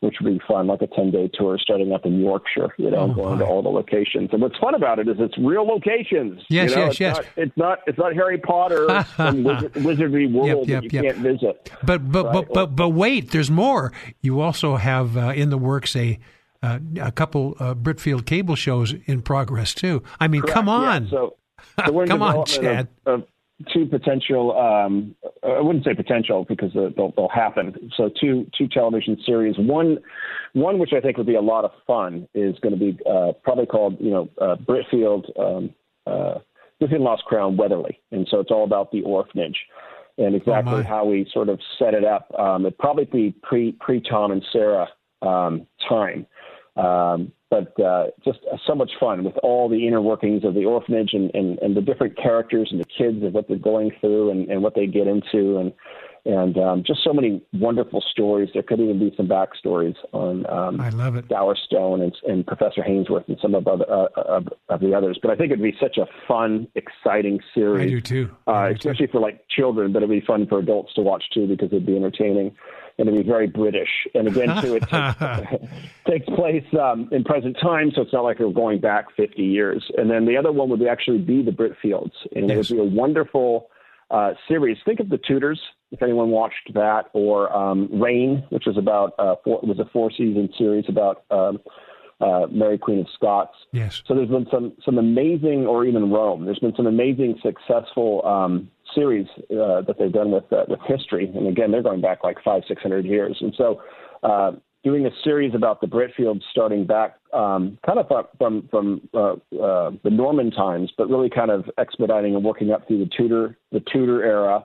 which would be fun, like a ten day tour starting up in Yorkshire, you know, Oh, going to all the locations. And what's fun about it is it's real locations. Yes, you know? yes, it's yes. Not, it's not it's not Harry Potter, [laughs] some wizard, wizardry world yep, that you yep. can't visit. But but Right. but but but wait, there's more. You also have uh, in the works a uh, a couple uh, Britfield cable shows in progress too. I mean, come Correct, yeah. on. So, [laughs] so we're Come on, Chad. Of, of two potential. Um, I wouldn't say potential because they'll, they'll happen. So two two television series. One one which I think would be a lot of fun is going to be uh, probably called you know uh, Britfield. Um, uh, Britfield Lost Crown Weatherly, and so it's all about the orphanage and exactly Oh, how we sort of set it up. Um, it'd probably be pre pre Tom and Sarah um, time. Um, but uh, just so much fun with all the inner workings of the orphanage and, and, and the different characters and the kids and what they're going through and, and what they get into and and um, just so many wonderful stories. There could even be some backstories on um, I love it. Gowerstone and, and Professor Hainsworth and some of, other, uh, of, of the others. But I think it'd be such a fun, exciting series. I do too. Uh, I do too. especially for like children, but it'd be fun for adults to watch too because it'd be entertaining and it'd be very British. And again, too, it takes, [laughs] [laughs] takes place um, in present time, so it's not like we're going back 50 years. And then the other one would actually be the Britfields, and Yes. it would be a wonderful uh, series. Think of the Tudors, if anyone watched that, or um, Reign, which was about uh, four, was a four season series about um, uh, Mary Queen of Scots. Yes. So there's been some some amazing, or even Rome. There's been some amazing, successful um, series uh, that they've done with uh, with history, and again, they're going back like five, six hundred years. And so, uh, doing a series about the Britfields, starting back um, kind of from from, from uh, uh, the Norman times, but really kind of expediting and working up through the Tudor the Tudor era.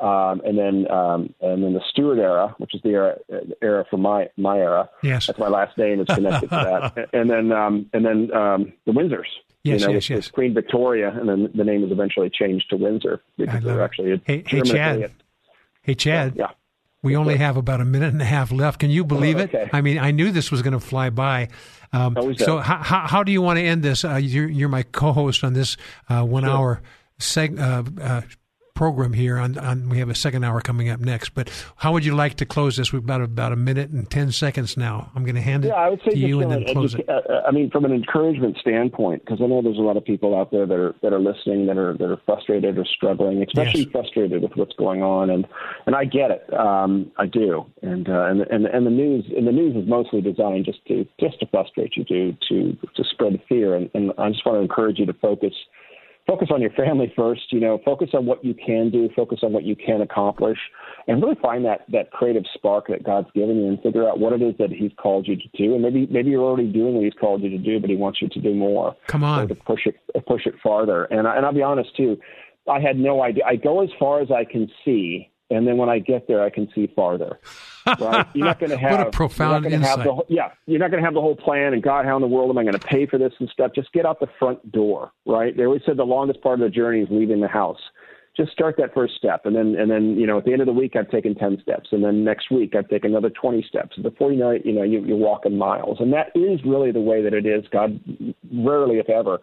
Um, and then, um, and then the Stuart era, which is the era, era for my my era. Yes. That's my last name is connected to that. [laughs] And then um, and then um, the Windsors. Yes, you know, yes, yes. Queen Victoria, and then the name was eventually changed to Windsor because they're it. actually a hey, hey Chad. affiliate. Hey, Chad. Yeah. We only have about a minute and a half left. Can you believe Oh, it? I mean, I knew this was going to fly by. Um, so, how, how, how do you want to end this? Uh, you're, you're my co-host on this uh, one-hour seg- uh, uh, program here. On, on we have a second hour coming up next. But how would you like to close this? We've got about a minute and ten seconds now. I'm going to hand it Yeah, I would say to you and then an close educa- it. uh, I mean, from an encouragement standpoint, because I know there's a lot of people out there that are that are listening that are that are frustrated or struggling, especially Yes. frustrated with what's going on, and and I get it, um, I do, and uh, and and and the news and the news is mostly designed just to just to frustrate you, to to to spread fear, and, and I just want to encourage you to focus focus on your family first. You know, focus on what you can do, focus on what you can accomplish, and really find that that creative spark that God's given you, and figure out what it is that He's called you to do. And maybe maybe you're already doing what He's called you to do, but He wants you to do more. Come on. to push it push it farther. And I, and I'll be honest too, I had no idea. I go as far as I can see. And then when I get there, I can see farther. Right? You're not going to have What a profound you're not gonna have insight. whole- yeah, you're not going to have the whole plan and God, how in the world am I going to pay for this and stuff? Just get out the front door, right? They always said the longest part of the journey is leaving the house. Just start that first step, and then and then you know at the end of the week I've taken ten steps, and then next week I'd take another twenty steps. And before you know it, you know you, you're walking miles, and that is really the way that it is. God rarely, if ever,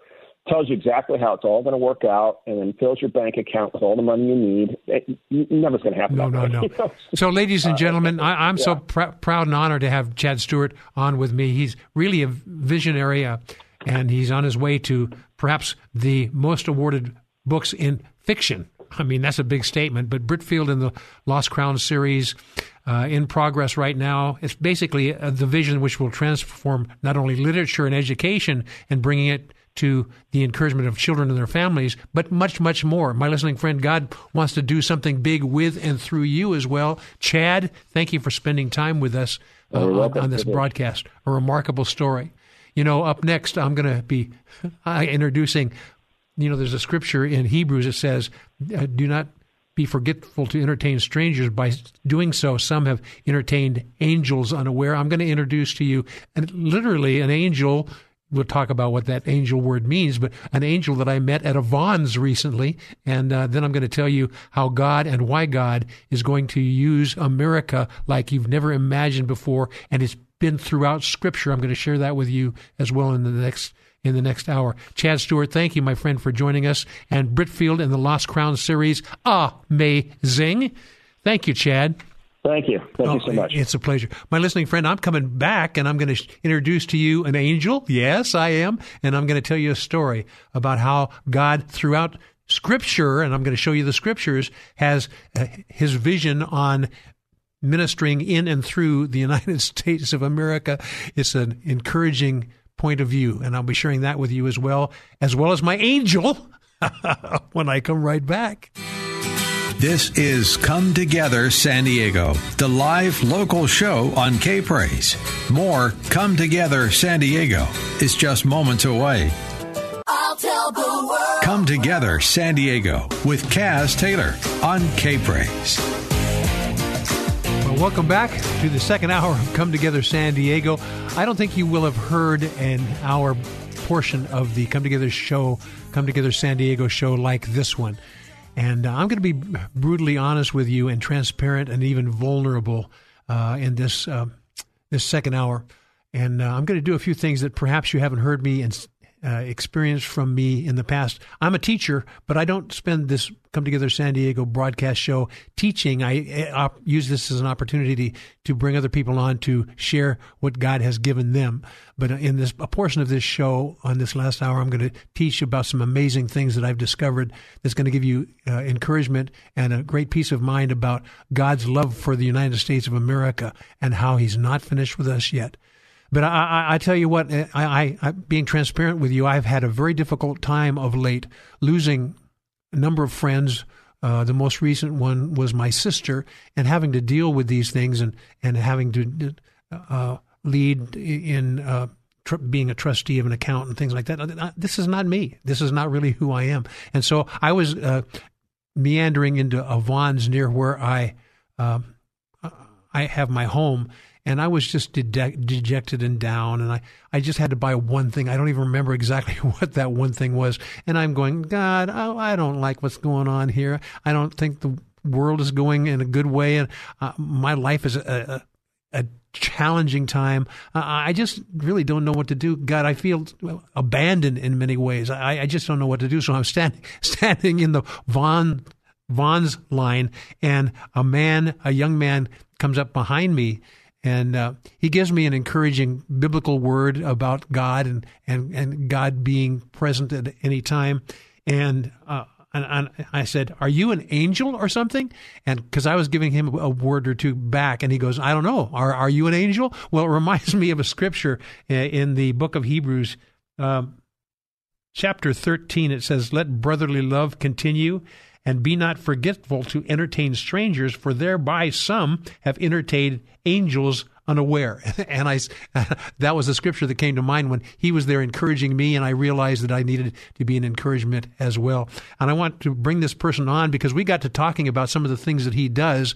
tells you exactly how it's all going to work out, and then fills your bank account with all the money you need. It, never's going to happen. No, no, way. no. [laughs] So, ladies and gentlemen, I, I'm so pr- proud and honored to have Chad Stewart on with me. He's really a visionary, uh, and he's on his way to perhaps the most awarded books in fiction. I mean, that's a big statement. But Britfield in the Lost Crown series uh, in progress right now. It's basically a, the vision which will transform not only literature and education and bringing it to the encouragement of children and their families, but much, much more. My listening friend, God wants to do something big with and through you as well. Chad, thank you for spending time with us uh, on, on this broadcast. A remarkable story. You know, up next, I'm going to be [laughs] introducing, you know, there's a scripture in Hebrews that says, uh, do not be forgetful to entertain strangers. By doing so, some have entertained angels unaware. I'm going to introduce to you, and literally, an angel. We'll talk about what that angel word means, but an angel that I met at a Vons recently, and uh, then I'm going to tell you how God and why God is going to use America like you've never imagined before, and it's been throughout Scripture. I'm going to share that with you as well in the next in the next hour. Chad Stewart, thank you, my friend, for joining us. And Britfield in the Lost Crown series, amazing. Thank you, Chad. Thank you. Thank oh, you so much. It's a pleasure. My listening friend, I'm coming back and I'm going to introduce to you an angel. Yes, I am. And I'm going to tell you a story about how God, throughout Scripture, and I'm going to show you the Scriptures, has uh, his vision on ministering in and through the [laughs] United States of America. It's an encouraging point of view, and I'll be sharing that with you as well, as well as my angel [laughs] when I come right back. This is Come Together San Diego, the live local show on K Praise. More Come Together San Diego is just moments away. Come Together San Diego with Kaz Taylor on K Praise. Well, welcome back to the second hour of Come Together San Diego. I don't think you will have heard an hour portion of the Come Together show, Come Together San Diego show like this one. And uh, I'm going to be brutally honest with you and transparent and even vulnerable uh, in this uh, this second hour. And uh, I'm going to do a few things that perhaps you haven't heard me and uh, experience from me in the past. I'm a teacher, but I don't spend this Come Together San Diego broadcast show teaching. I, I use this as an opportunity to, to bring other people on to share what God has given them. But in this a portion of this show on this last hour, I'm going to teach about some amazing things that I've discovered that's going to give you uh, encouragement and a great peace of mind about God's love for the United States of America and how He's not finished with us yet. But I, I, I, tell you what, I, I, I, being transparent with you, I've had a very difficult time of late, losing a number of friends. Uh, the most recent one was my sister, and having to deal with these things and and having to uh, lead in uh, tr- being a trustee of an account and things like that. Uh, this is not me. This is not really who I am. And so I was uh, meandering into a Vons near where I um, I have my home, and I was just de- dejected and down. And I, I just had to buy one thing. I don't even remember exactly [laughs] what that one thing was. And I'm going, God, I, I don't like what's going on here. I don't think the world is going in a good way, and uh, my life is a, a, a challenging time. Uh, I just really don't know what to do. God, I feel abandoned in many ways. I, I just don't know what to do. So I'm standing [laughs] standing in the Von Vons line, and a man, a young man, comes up behind me and uh, he gives me an encouraging biblical word about God and, and, and God being present at any time. And, uh, and, and I said, Are you an angel or something? And because I was giving him a word or two back, and he goes, I don't know. Are, are you an angel? [laughs] Well, it reminds me of a scripture uh, in the book of Hebrews, um, chapter 13. It says, Let brotherly love continue and be not forgetful to entertain strangers, for thereby some have entertained angels unaware. [laughs] And I, [laughs] that was the scripture that came to mind when he was there encouraging me, and I realized that I needed to be an encouragement as well. And I want to bring this person on because we got to talking about some of the things that he does.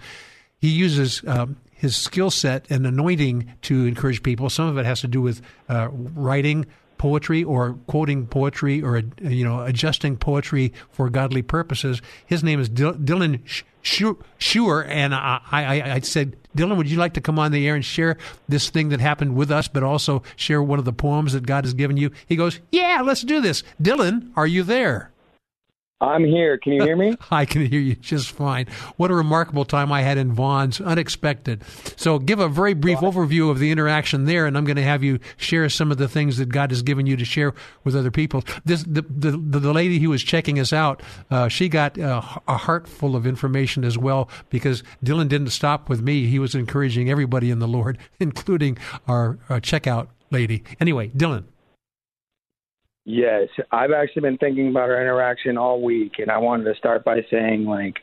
He uses um, his skill set and anointing to encourage people. Some of it has to do with uh, writing, poetry or quoting poetry or you know adjusting poetry for godly purposes. His name is Dylan Sure, and I, I, I said, Dylan, would you like to come on the air and share this thing that happened with us, but also share one of the poems that God has given you? He goes, Yeah, let's do this. Dylan, are you there? I'm here. Can you hear me? [laughs] I can hear you just fine. What a remarkable time I had in Vons. Unexpected. So, give a very brief overview of the interaction there, and I'm going to have you share some of the things that God has given you to share with other people. This the the, the lady who was checking us out, uh, she got uh, a heart full of information as well because Dylan didn't stop with me. He was encouraging everybody in the Lord, [laughs] including our, our checkout lady. Anyway, Dylan. Yes, I've actually been thinking about our interaction all week, and I wanted to start by saying, like,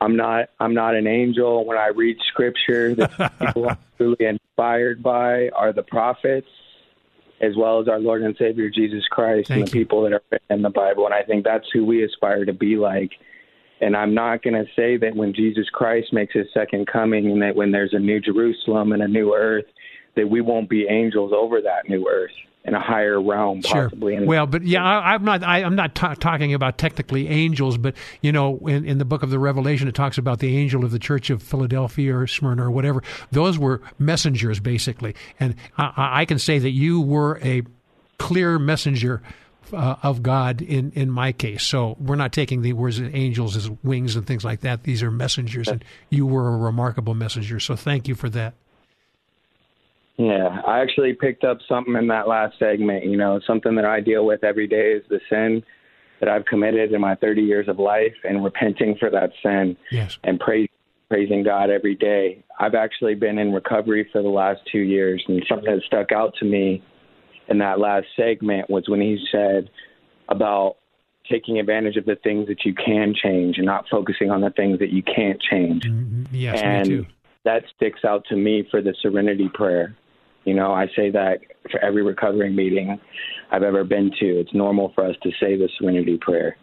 I'm not I'm not an angel. When I read scripture, the [laughs] people I'm truly inspired by are the prophets, as well as our Lord and Savior Jesus Christ, Thank and the you. people that are in the Bible. And I think that's who we aspire to be like. And I'm not going to say that when Jesus Christ makes his second coming, and that when there's a new Jerusalem and a new earth, that we won't be angels over that new earth in a higher realm, sure. possibly. well, but yeah, I, am not. I, am not t- talking about technically angels, but you know, in, in, the book of the Revelation, it talks about the angel of the church of Philadelphia or Smyrna or whatever. Those were messengers, basically, and I, I can say that you were a clear messenger uh, of God in, in my case. So we're not taking the words of angels as wings and things like that. These are messengers, and you were a remarkable messenger. So thank you for that. Yeah, I actually picked up something in that last segment. You know, something that I deal with every day is the sin that I've committed in my 30 years of life and repenting for that sin yes. and praise, praising God every day. I've actually been in recovery for the last two years, and something that stuck out to me in that last segment was when he said about taking advantage of the things that you can change and not focusing on the things that you can't change. Mm-hmm. Yes, and me too. that sticks out to me for the serenity prayer. You know, I say that for every recovering meeting I've ever been to. It's normal for us to say the serenity prayer.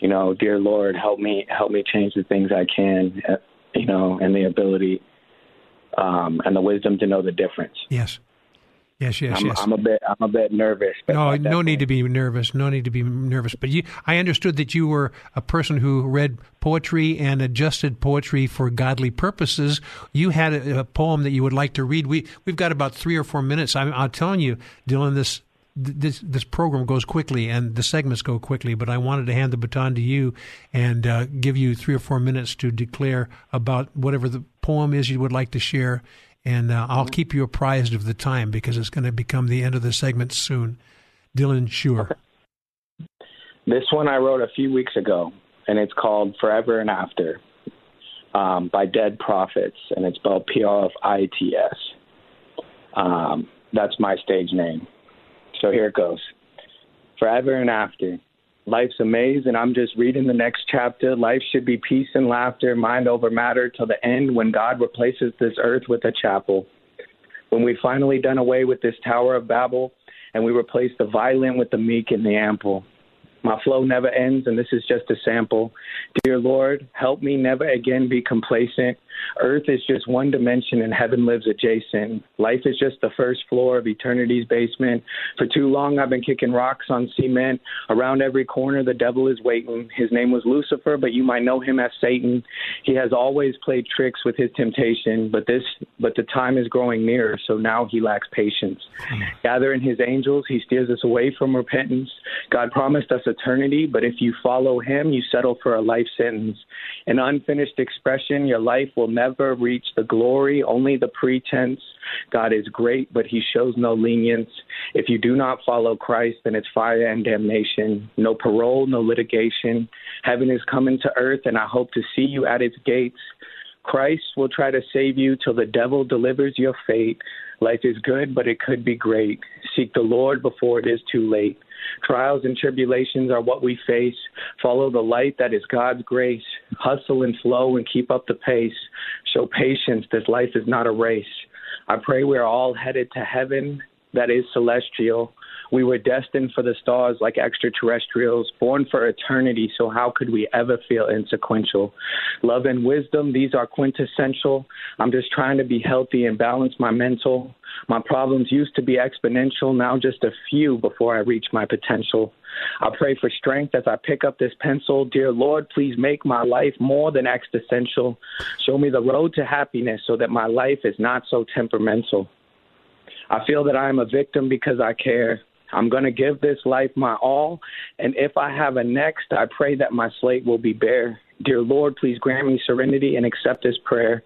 You know, dear Lord, help me help me change the things I can, uh, you know, and the ability um, and the wisdom to know the difference. Yes. Yes, yes, I'm, yes. I'm a bit, I'm a bit nervous. no, no need to be nervous. No need to be nervous. But you, I understood that you were a person who read poetry and adjusted poetry for godly purposes. You had a, a poem that you would like to read. We, we've got about three or four minutes. I'm, I'm telling you, Dylan, this this this program goes quickly and the segments go quickly, but I wanted to hand the baton to you and uh, give you three or four minutes to declare about whatever the poem is you would like to share, and uh, I'll keep you apprised of the time because it's going to become the end of the segment soon. Dylan Sure. This one I wrote a few weeks ago, and it's called Forever and After um, by Dead Prophets, and it's spelled P R F I T S. Um, that's my stage name. So here it goes. Forever and after. Life's a maze, and I'm just reading the next chapter. Life should be peace and laughter, mind over matter, till the end when God replaces this earth with a chapel. When we finally done away with this Tower of Babel, and we replace the violent with the meek and the ample. My flow never ends, and this is just a sample. Dear Lord, help me never again be complacent. Earth is just one dimension and heaven lives adjacent. Life is just the first floor of eternity's basement. For too long, I've been kicking rocks on cement. Around every corner, the devil is waiting. His name was Lucifer, but you might know him as Satan. He has always played tricks with his temptation, but this, but the time is growing near, so now he lacks patience. Gathering his angels, he steers us away from repentance. God promised us eternity, but if you follow him, you settle for a life sentence. An unfinished expression, your life will never reach the glory, only the pretense. God is great, but he shows no lenience. If you do not follow Christ, then it's fire and damnation. No parole, no litigation. Heaven is coming to earth, and I hope to see you at its gates. Christ will try to save you till the devil delivers your fate. Life is good, but it could be great. Seek the Lord before it is too late. Trials and tribulations are what we face. Follow the light that is God's grace. Hustle and flow and keep up the pace. Show patience. This life is not a race. I pray we are all headed to heaven that is celestial. We were destined for the stars like extraterrestrials, born for eternity, so how could we ever feel insequential? Love and wisdom, these are quintessential. I'm just trying to be healthy and balance my mental. My problems used to be exponential, now just a few before I reach my potential. I pray for strength as I pick up this pencil. Dear Lord, please make my life more than existential. Show me the road to happiness so that my life is not so temperamental. I feel that I am a victim because I care. I'm going to give this life my all, and if I have a next, I pray that my slate will be bare. Dear Lord, please grant me serenity and accept this prayer.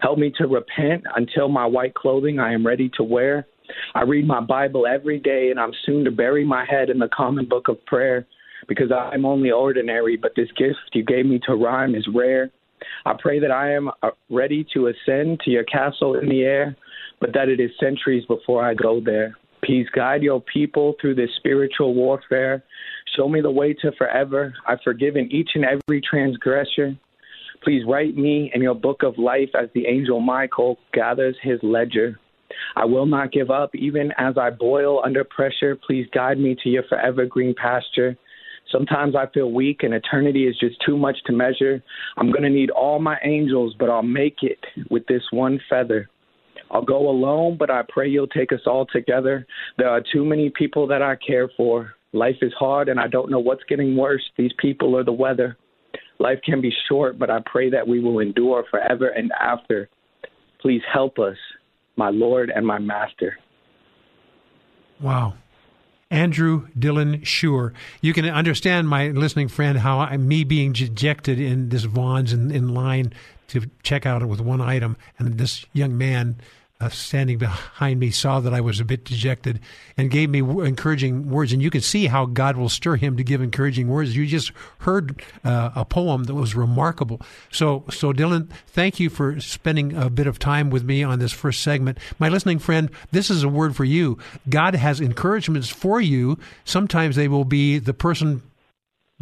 Help me to repent until my white clothing I am ready to wear. I read my Bible every day, and I'm soon to bury my head in the common book of prayer because I'm only ordinary, but this gift you gave me to rhyme is rare. I pray that I am uh, ready to ascend to your castle in the air, but that it is centuries before I go there. Please guide your people through this spiritual warfare. Show me the way to forever. I've forgiven each and every transgressor. Please write me in your book of life as the angel Michael gathers his ledger. I will not give up even as I boil under pressure. Please guide me to your forever green pasture. Sometimes I feel weak and eternity is just too much to measure. I'm going to need all my angels, but I'll make it with this one feather. I'll go alone, but I pray you'll take us all together. There are too many people that I care for. Life is hard, and I don't know what's getting worse these people or the weather. Life can be short, but I pray that we will endure forever and after. Please help us, my Lord and my Master. Wow. Andrew Dylan Shure. You can understand, my listening friend, how I, me being dejected in this Vons in, in line to check out with one item, and this young man uh, standing behind me saw that I was a bit dejected and gave me w- encouraging words. And you can see how God will stir him to give encouraging words. You just heard uh, a poem that was remarkable. So, so Dylan, thank you for spending a bit of time with me on this first segment. My listening friend, this is a word for you. God has encouragements for you. Sometimes they will be the person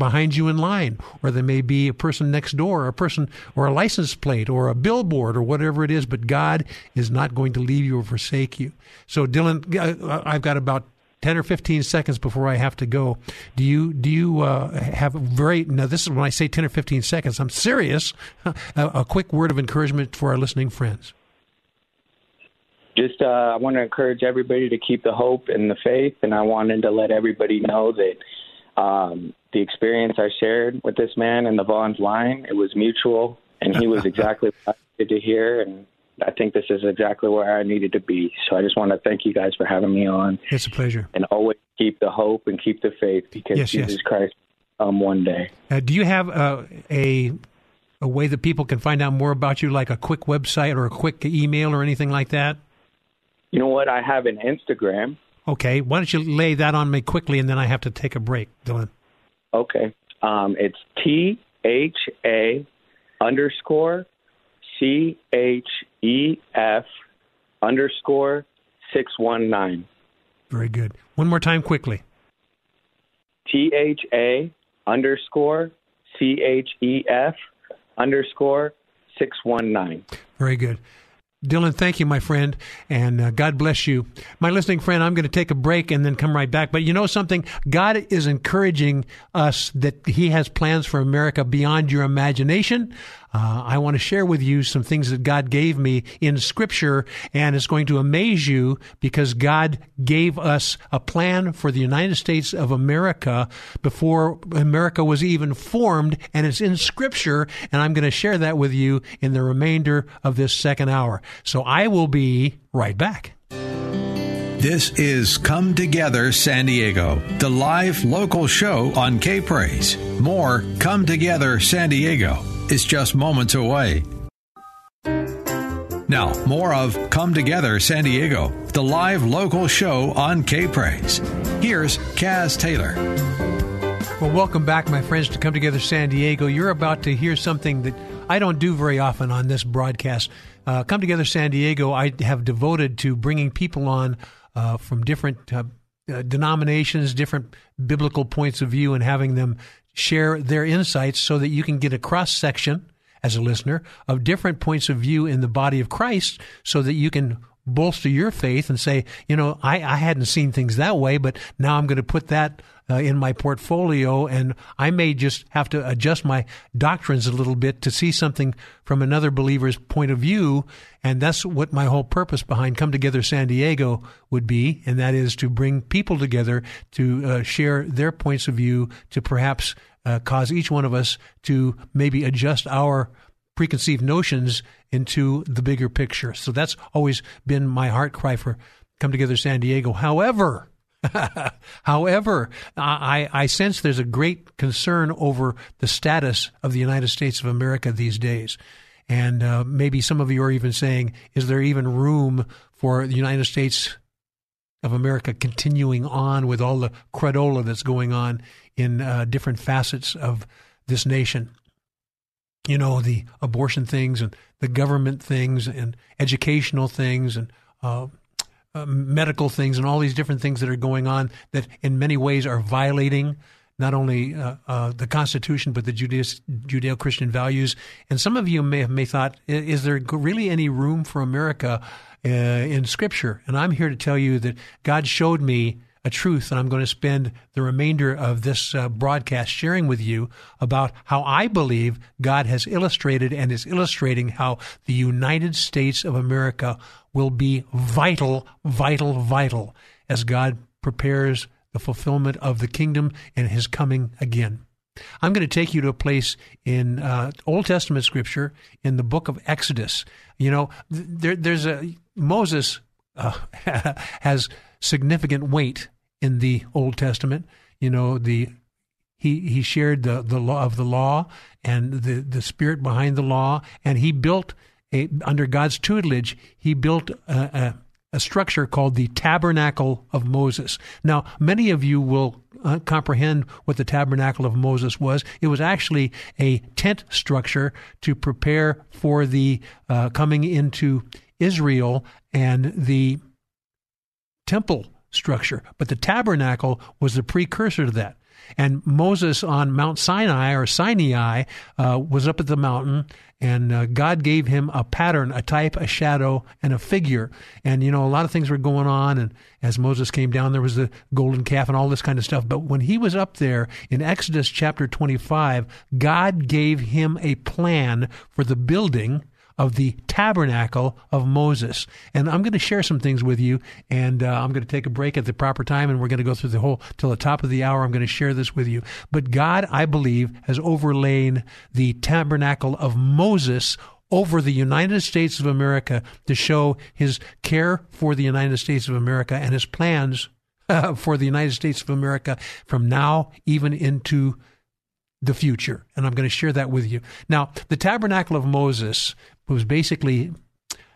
behind you in line, or there may be a person next door, or a person, or a license plate, or a billboard, or whatever it is. But God is not going to leave you or forsake you. So, Dylan, I've got about 10 or 15 seconds before I have to go. Do you do you uh, have a very now this is when I say 10 or 15 seconds I'm serious [laughs] a, a quick word of encouragement for our listening friends. Just uh, I want to encourage everybody to keep the hope and the faith and I wanted to let everybody know that um, the experience I shared with this man in the Vons line, it was mutual, and he was [laughs] exactly what I needed to hear. And I think this is exactly where I needed to be. So I just want to thank you guys for having me on. It's a pleasure. And always keep the hope and keep the faith because yes, Jesus yes. Christ um one day. Uh, do you have uh, a a way that people can find out more about you, like a quick website or a quick email or anything like that? You know what? I have an Instagram. Okay, why don't you lay that on me quickly, and then I have to take a break, Dylan. Okay, um, it's T H A underscore C H E F underscore six one nine. Very good. One more time, quickly. T H A underscore C H E F underscore six one nine. Very good. Dylan, thank you, my friend, and uh, God bless you. My listening friend, I'm going to take a break and then come right back. But you know something? God is encouraging us that He has plans for America beyond your imagination. Uh, I want to share with you some things that God gave me in Scripture, and it's going to amaze you because God gave us a plan for the United States of America before America was even formed, and it's in Scripture, and I'm going to share that with you in the remainder of this second hour. So I will be right back. This is Come Together San Diego, the live local show on K Praise. More Come Together San Diego is just moments away. Now, more of Come Together San Diego, the live local show on K Praise. Here's Kaz Taylor. Well, welcome back, my friends, to Come Together San Diego. You're about to hear something that I don't do very often on this broadcast. Uh, Come Together San Diego, I have devoted to bringing people on uh, from different uh, uh denominations, different biblical points of view, and having them share their insights so that you can get a cross section as a listener of different points of view in the body of Christ so that you can bolster your faith and say, you know, I, I hadn't seen things that way, but now I'm going to put that uh, in my portfolio and I may just have to adjust my doctrines a little bit to see something from another believer's point of view. And that's what my whole purpose behind Come Together San Diego would be. And that is to bring people together to uh, share their points of view to perhaps uh, cause each one of us to maybe adjust our preconceived notions into the bigger picture. So that's always been my heart cry for Come Together San Diego. However, [laughs] However, I, I, sense there's a great concern over the status of the United States of America these days. And uh, maybe some of you are even saying, is there even room for the United States of America continuing on with all the credola that's going on in uh, different facets of this nation? You know, the abortion things and the government things and educational things and uh, uh, medical things and all these different things that are going on that in many ways are violating not only uh, uh, the Constitution but the Judeo Christian values. And some of you may have may thought, is there really any room for America uh, in Scripture? And I'm here to tell you that God showed me a truth, and I'm going to spend the remainder of this uh, broadcast sharing with you about how I believe God has illustrated and is illustrating how the United States of America will be vital, vital, vital as God prepares the fulfillment of the kingdom and his coming again. I'm going to take you to a place in uh, Old Testament scripture in the book of Exodus. You know, there, there's a Moses uh, [laughs] has significant weight in the Old Testament. You know, the he he shared the the law of the law and the the spirit behind the law, and he built a under God's tutelage. He built a, a, a structure called the Tabernacle of Moses. Now, many of you will uh, comprehend what the Tabernacle of Moses was. It was actually a tent structure to prepare for the uh, coming into Israel and the temple structure. But the tabernacle was the precursor to that. And Moses on Mount Sinai or Sinai uh, was up at the mountain, and uh, God gave him a pattern, a type, a shadow, and a figure. And you know, a lot of things were going on. And as Moses came down, there was the golden calf and all this kind of stuff. But when he was up there in Exodus chapter 25, God gave him a plan for the building of the tabernacle of Moses. And I'm going to share some things with you, and uh, I'm going to take a break at the proper time, and we're going to go through the whole till the top of the hour. I'm going to share this with you. But God, I believe, has overlain the tabernacle of Moses over the United States of America to show his care for the United States of America and his plans uh, [laughs] for the United States of America from now even into the future. And I'm going to share that with you. Now, the tabernacle of Moses was basically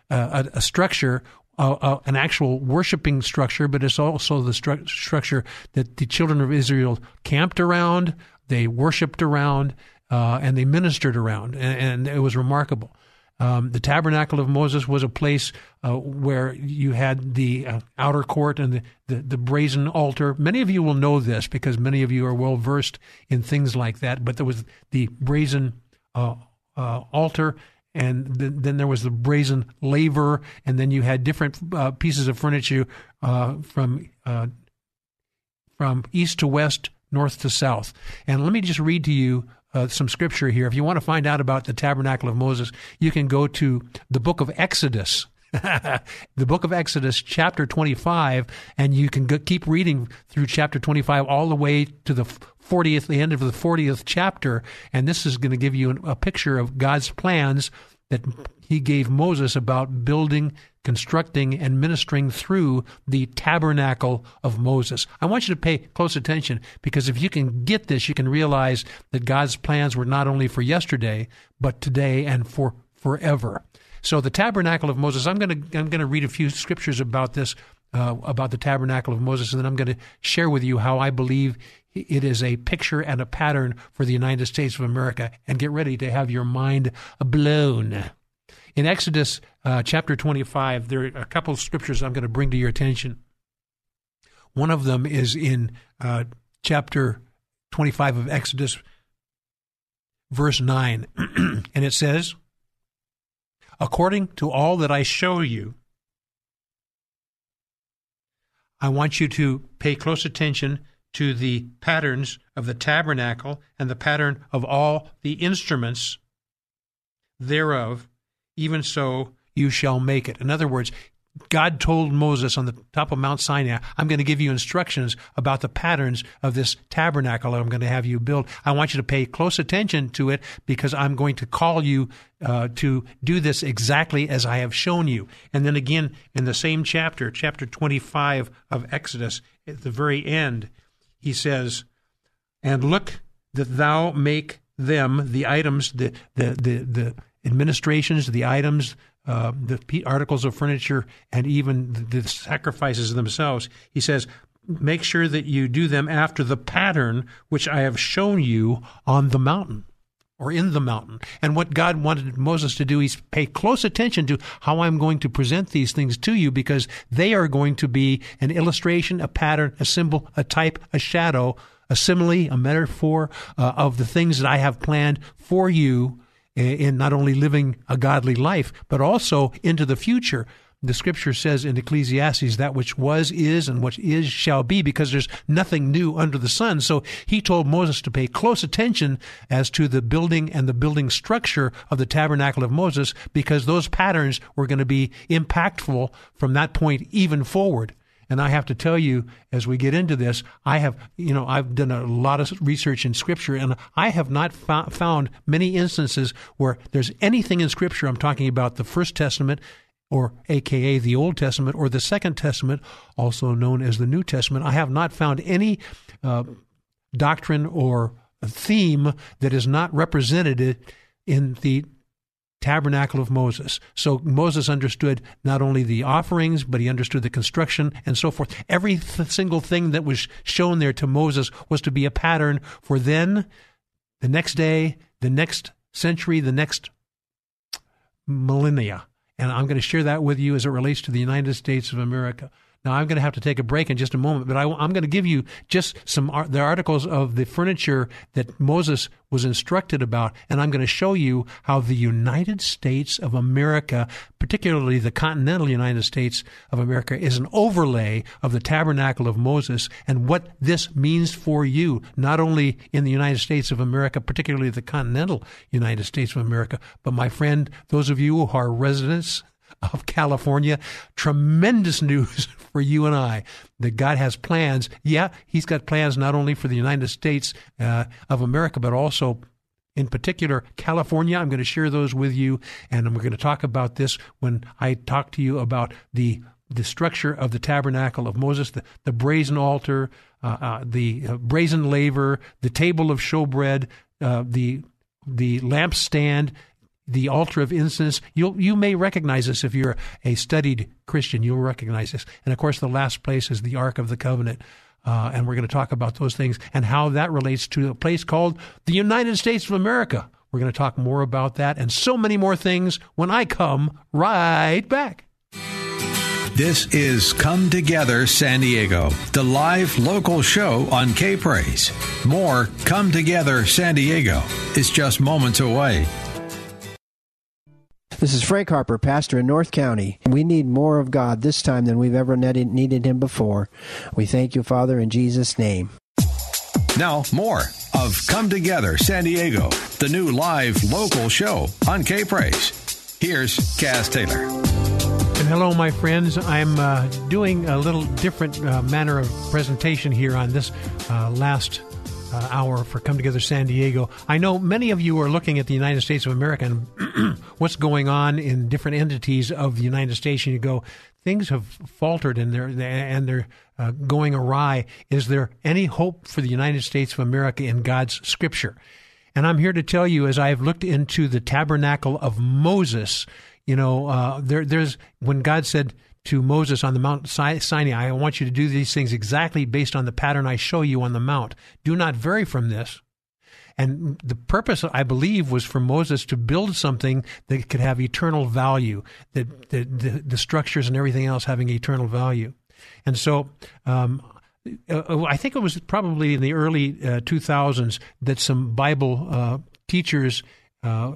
uh, a, a, structure, uh, uh, an actual worshiping structure, but it's also the stru- structure that the children of Israel camped around, they worshipped around, uh, and they ministered around, and, and it was remarkable. Um, the tabernacle of Moses was a place uh, where you had the uh, outer court and the, the, the, brazen altar. Many of you will know this because many of you are well versed in things like that. But there was the brazen altar and then there was the brazen laver, and then you had different uh, pieces of furniture uh, from uh, from east to west, north to south. And let me just read to you uh, some scripture here. If you want to find out about the tabernacle of Moses, you can go to the book of Exodus. [laughs] the book of Exodus, chapter 25, and you can go, keep reading through chapter 25 all the way to the 40th, the end of the 40th chapter. And this is going to give you a picture of God's plans that he gave Moses about building, constructing, and ministering through the tabernacle of Moses. I want you to pay close attention because if you can get this, you can realize that God's plans were not only for yesterday, but today and for forever. So the tabernacle of Moses, I'm going to I'm going to read a few scriptures about this uh, about the tabernacle of Moses, and then I'm going to share with you how I believe it is a picture and a pattern for the United States of America. And get ready to have your mind blown. In Exodus uh, chapter 25, there are a couple of scriptures I'm going to bring to your attention. One of them is in uh, chapter 25 of Exodus, verse 9. [clears throat] and it says, According to all that I show you, I want you to pay close attention to the patterns of the tabernacle and the pattern of all the instruments thereof, even so you shall make it. In other words, God told Moses on the top of Mount Sinai, I'm going to give you instructions about the patterns of this tabernacle that I'm going to have you build. I want you to pay close attention to it because I'm going to call you uh, to do this exactly as I have shown you. And then again, in the same chapter, chapter 25 of Exodus, at the very end, he says, And look that thou make them the items, the, the, the, the administrations, the items, uh, the articles of furniture, and even the, the sacrifices themselves. He says, make sure that you do them after the pattern which I have shown you on the mountain or in the mountain. And what God wanted Moses to do is pay close attention to how I'm going to present these things to you because they are going to be an illustration, a pattern, a symbol, a type, a shadow, a simile, a metaphor uh, of the things that I have planned for you in not only living a godly life, but also into the future. The scripture says in Ecclesiastes that which was is and what is shall be because there's nothing new under the sun. So he told Moses to pay close attention as to the building and the building structure of the tabernacle of Moses because those patterns were going to be impactful from that point even forward. And I have to tell you, as we get into this, I have, you know, I've done a lot of research in Scripture, and I have not found many instances where there's anything in Scripture. I'm talking about the First Testament or AKA the Old Testament, or the Second Testament, also known as the New Testament. I have not found any uh, doctrine or theme that is not represented in the tabernacle of Moses. So Moses understood not only the offerings, but he understood the construction and so forth. Every th- single thing that was shown there to Moses was to be a pattern for then, the next day, the next century, the next millennia. And I'm going to share that with you as it relates to the United States of America. Now, I'm going to have to take a break in just a moment, but I, am going to give you just some the articles of the furniture that Moses was instructed about, and I'm going to show you how the United States of America, particularly the continental United States of America, is an overlay of the tabernacle of Moses and what this means for you, not only in the United States of America, particularly the continental United States of America, but my friend, those of you who are residents of California. Tremendous news [laughs] for you and I that God has plans. Yeah, He's got plans not only for the United States uh, of America, but also in particular California. I'm going to share those with you, and we're going to talk about this when I talk to you about the the structure of the tabernacle of Moses, the, the brazen altar, uh, uh, the uh, brazen laver, the table of showbread, uh, the the lampstand, the altar of incense. You you may recognize this if you're a studied Christian. You'll recognize this. And of course, the last place is the Ark of the Covenant. Uh, and we're going to talk about those things and how that relates to a place called the United States of America. We're going to talk more about that and so many more things when I come right back. This is Come Together San Diego, the live local show on K Praise. More Come Together San Diego is just moments away. This is Frank Harper, pastor in North County. We need more of God this time than we've ever needed Him before. We thank you, Father, in Jesus' name. Now, more of Come Together San Diego, the new live local show on K Praise. Here's Kaz Taylor. And hello, my friends. I'm uh, doing a little different uh, manner of presentation here on this uh, last uh, hour for Come Together San Diego. I know many of you are looking at the United States of America and [clears throat] what's going on in different entities of the United States, and you go, things have faltered and they're and they're uh, going awry. Is there any hope for the United States of America in God's Scripture? And I'm here to tell you, as I've looked into the tabernacle of Moses, you know, uh, there, there's when God said to Moses on the Mount Sinai, I want you to do these things exactly based on the pattern I show you on the Mount. Do not vary from this. And the purpose, I believe, was for Moses to build something that could have eternal value, that, the, the structures and everything else having eternal value. And so, um, uh, I think it was probably in the early uh, 2000s that some Bible uh, teachers uh,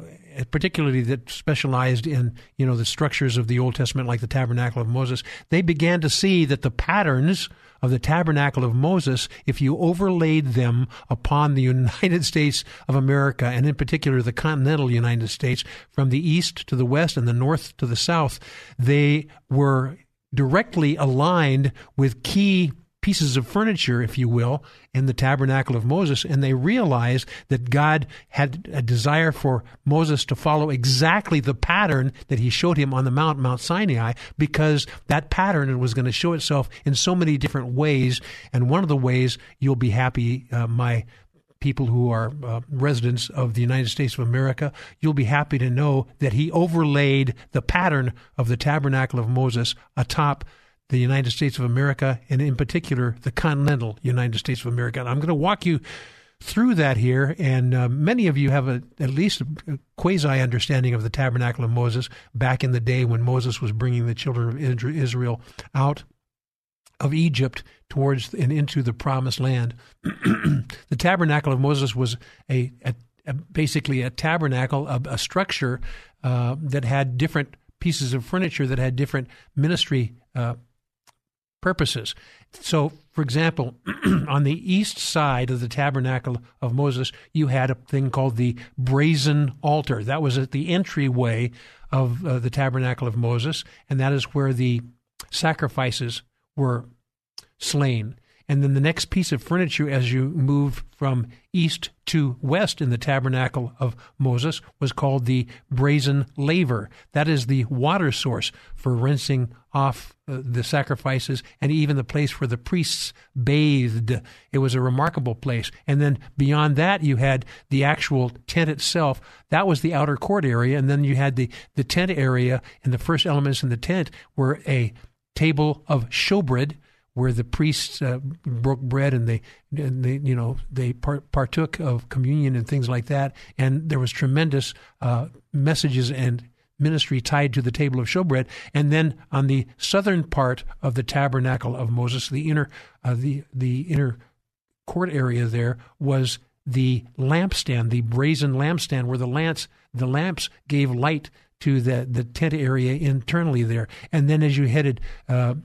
particularly that specialized in you know the structures of the Old Testament, like the Tabernacle of Moses, they began to see that the patterns of the Tabernacle of Moses, if you overlaid them upon the [laughs] United States of America, and in particular the continental United States, from the east to the west and the north to the south, they were directly aligned with key pieces of furniture, if you will, in the tabernacle of Moses, and they realized that God had a desire for Moses to follow exactly the pattern that he showed him on the Mount, Mount Sinai, because that pattern was going to show itself in so many different ways. And one of the ways you'll be happy, uh, my people who are uh, residents of the United States of America, you'll be happy to know that he overlaid the pattern of the tabernacle of Moses atop the United States of America, and in particular, the continental United States of America. And I'm going to walk you through that here, and uh, many of you have a, at least a quasi understanding of the tabernacle of Moses back in the day when Moses was bringing the children of Israel out of Egypt towards and into the promised land. [clears throat] the tabernacle of Moses was a, a, a basically a tabernacle, a, structure uh, that had different pieces of furniture that had different ministry uh, purposes. So, for example, [clears throat] on the east side of the tabernacle of Moses, you had a thing called the brazen altar. That was at the entryway of uh, the tabernacle of Moses, and that is where the sacrifices were slain. And then the next piece of furniture as you move from east to west in the tabernacle of Moses was called the brazen laver. That is the water source for rinsing off uh, the sacrifices and even the place where the priests bathed. It was a remarkable place. And then beyond that, you had the actual tent itself. That was the outer court area. And then you had the, the tent area, and the first elements in the tent were a table of showbread where the priests uh, broke bread and they, and they you know, they partook of communion and things like that. And there was tremendous uh, messages and ministry tied to the table of showbread. And then on the southern part of the tabernacle of Moses, the inner, uh, the the inner court area there was the lampstand, the brazen lampstand, where the lamps the lamps gave light to the the tent area internally there. And then as you headed uh,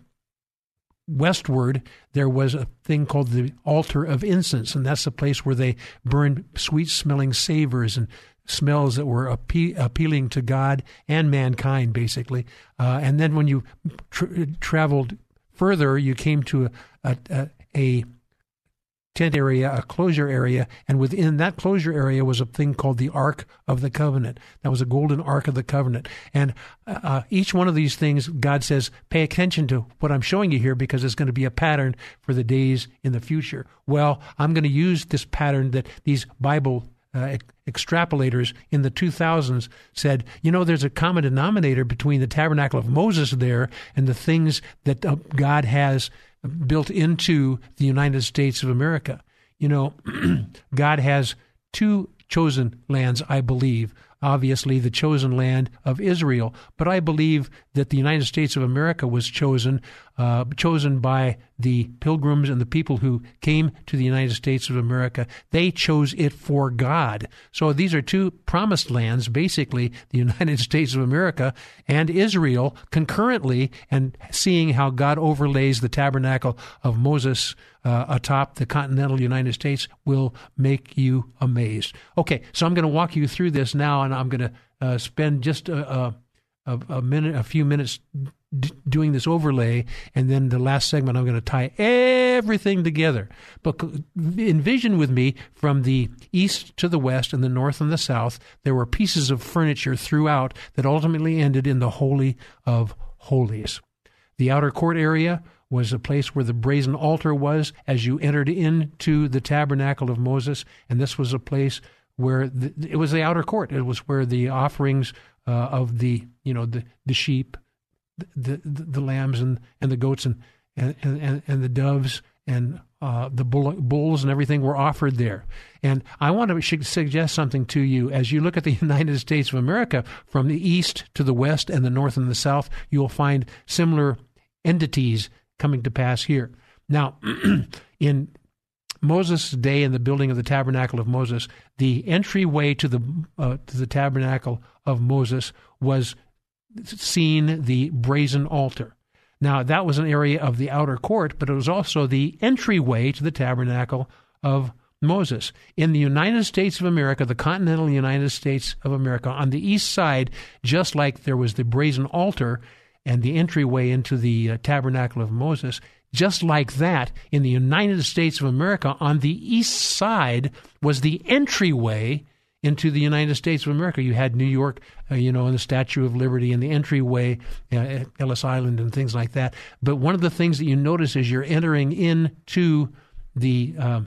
westward, there was a thing called the altar of incense, and that's the place where they burned sweet smelling savors and smells that were appe- appealing to God and mankind, basically. Uh, and then when you traveled further, you came to a, a, a tent area, a closure area, and within that closure area was a thing called the Ark of the Covenant. That was a golden Ark of the Covenant. And uh, each one of these things, God says, pay attention to what I'm showing you here because it's going to be a pattern for the days in the future. Well, I'm going to use this pattern that these Bible uh, extrapolators in the 2000s said, you know, there's a common denominator between the tabernacle of Moses there and the things that uh, God has built into the United States of America. You know, [clears throat] God has two chosen lands, I believe. Obviously, the chosen land of Israel, but I believe that the United States of America was chosen, uh, chosen by the pilgrims and the people who came to the United States of America. They chose it for God. So these are two promised lands, basically the [laughs] United States of America and Israel concurrently, and seeing how God overlays the tabernacle of Moses uh, atop the continental United States will make you amazed. Okay, so I'm going to walk you through this now, and I'm going to uh, spend just a, a, a, minute, a few minutes d- doing this overlay, and then the last segment I'm going to tie everything together. But envision with me from the east to the west and the north and the south, there were pieces of furniture throughout that ultimately ended in the Holy of Holies. The outer court area was a place where the brazen altar was as you entered into the tabernacle of Moses, and this was a place where the, it was the outer court. It was where the offerings uh, of the you know the the sheep, the the, the lambs and, and the goats and and, and, and the doves and uh, the bull, bulls and everything were offered there. And I want to suggest something to you as you look at the [laughs] United States of America from the east to the west and the north and the south. You will find similar entities coming to pass here. Now, [clears throat] in Moses' day in the building of the tabernacle of Moses, the entryway to the uh, to the tabernacle of Moses was seen the brazen altar. Now that was an area of the outer court, but it was also the entryway to the tabernacle of Moses. In the United States of America, the continental United States of America, on the east side, just like there was the brazen altar and the entryway into the uh, tabernacle of Moses. Just like that, in the United States of America, on the east side was the entryway into the United States of America. You had New York, uh, you know, and the Statue of Liberty and the entryway uh, at Ellis Island and things like that. But one of the things that you notice as you're entering into the uh,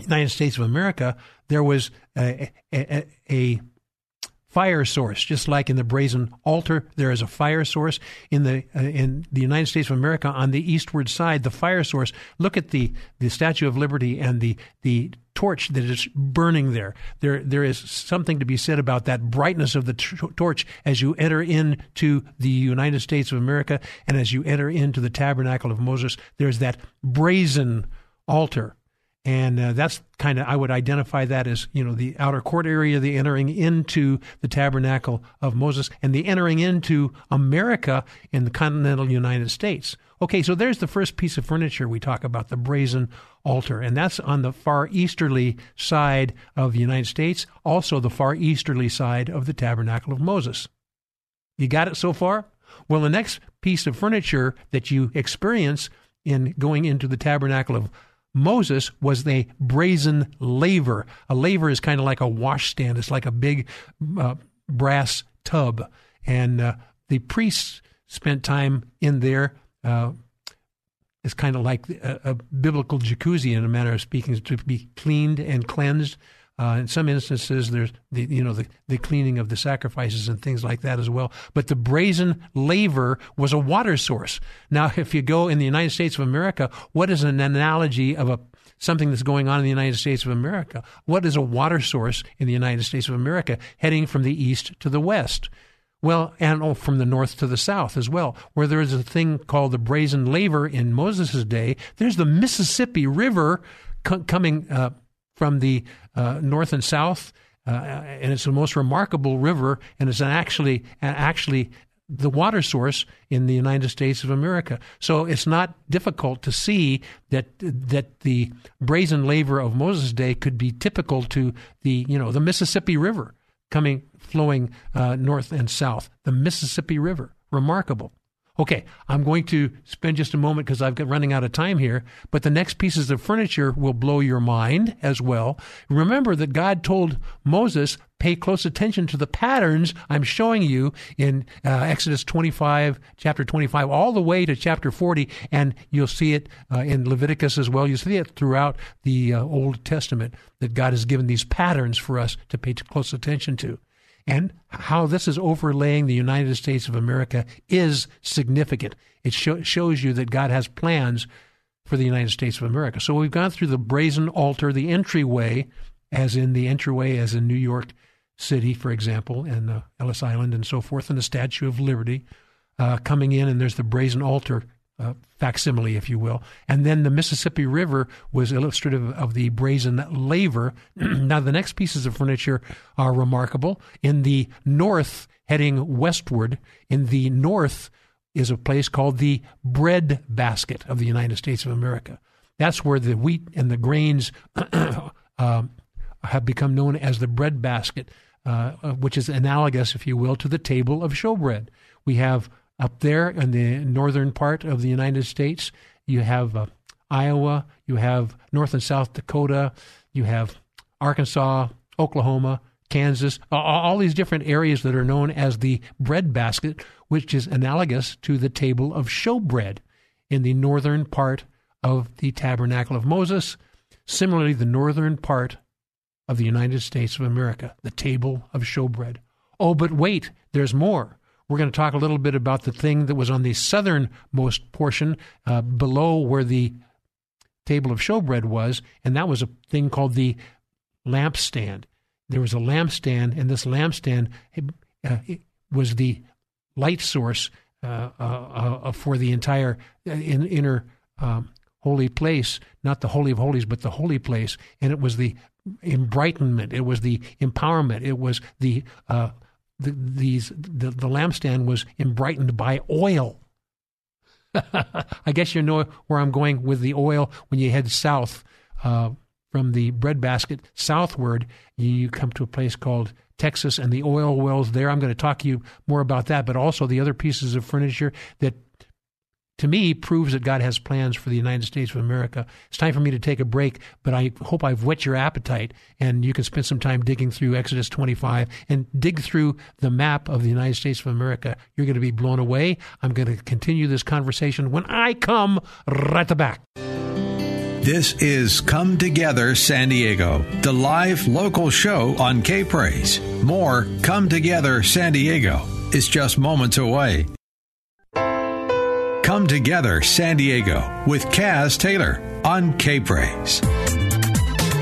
United States of America, there was a, a, a fire source, just like in the brazen altar, there is a fire source in the uh, in the United States of America on the eastward side. The fire source. Look at the the Statue of Liberty and the the torch that is burning there. There there is something to be said about that brightness of the t- torch as you enter into the United States of America and as you enter into the tabernacle of Moses. There's that brazen altar and uh, that's kind of I would identify that as you know the outer court area, the entering into the tabernacle of Moses, and the entering into America in the continental United States. Okay, so there's the first piece of furniture we talk about, the brazen altar, and that's on the far easterly side of the United States, also the far easterly side of the tabernacle of Moses. You got it so far? Well, the next piece of furniture that you experience in going into the tabernacle of Moses was a brazen laver. A laver is kind of like a washstand. It's like a big uh, brass tub, and uh, the priests spent time in there. Uh, it's kind of like a, a, biblical jacuzzi, in a manner of speaking, to be cleaned and cleansed. Uh, in some instances, there's the you know the, the cleaning of the sacrifices and things like that as well. But the brazen laver was a water source. Now, [laughs] if you go in the United States of America, what is an analogy of a something that's going on in the United States of America? What is a water source in the United States of America heading from the east to the west? Well, and oh, from the north to the south as well, where there is a thing called the brazen laver in Moses' day. There's the Mississippi River co- coming uh, from the uh, north and south, uh, and it's the most remarkable river, and it's an actually actually the water source in the United States of America. So it's not difficult to see that that the brazen laver of Moses' day could be typical to the you know the Mississippi River coming flowing uh, north and south, the Mississippi River, remarkable. Okay, I'm going to spend just a moment because I've got running out of time here, but the next pieces of furniture will blow your mind as well. Remember that God told Moses, pay close attention to the patterns I'm showing you in uh, Exodus 25, chapter 25, all the way to chapter 40, and you'll see it uh, in Leviticus as well. You see it throughout the uh, Old Testament that God has given these patterns for us to pay close attention to and how this is overlaying the United States of America is significant. It shows you that God has plans for the United States of America. So we've gone through the brazen altar, the entryway, as in the entryway, as in New York City, for example, and uh, Ellis Island and so forth, and the Statue of Liberty uh, coming in, and there's the brazen altar uh, facsimile, if you will. And then the Mississippi River was illustrative of the brazen laver. [clears throat] now, the next pieces of furniture are remarkable. In the north, heading westward, in the north is a place called the bread basket of the United States of America. That's where the wheat and the grains [clears throat] uh, have become known as the bread basket, uh, which is analogous, if you will, to the table of showbread. We have up there in the northern part of the United States, you have uh, Iowa, you have North and South Dakota, you have Arkansas, Oklahoma, Kansas, all these different areas that are known as the breadbasket, which is analogous to the table of showbread in the northern part of the tabernacle of Moses. Similarly, the northern part of the United States of America, the table of showbread. Oh, but wait, there's more we're going to talk a little bit about the thing that was on the southernmost portion uh, below where the table of showbread was, and that was a thing called the lampstand. There was a lampstand, and this lampstand uh, was the light source uh, uh, uh for the entire uh, in, inner um, holy place, not the holy of holies, but the holy place, and it was the embrightenment, it was the empowerment, it was the the, these the, the lampstand was embrightened by oil. [laughs] I guess you know where I'm going with the oil. When you head south uh, from the breadbasket southward, you come to a place called Texas and the oil wells there. I'm going to talk to you more about that, but also the other pieces of furniture that to me proves that God has plans for the United States of America. It's time for me to take a break, but I hope I've whet your appetite and you can spend some time digging through Exodus 25 and dig through the map of the United States of America. You're going to be blown away. I'm going to continue this conversation when I come right back. This is Come Together San Diego, the live local show on K Praise. More Come Together San Diego is just moments away. Come Together San Diego with Kaz Taylor on K Praise.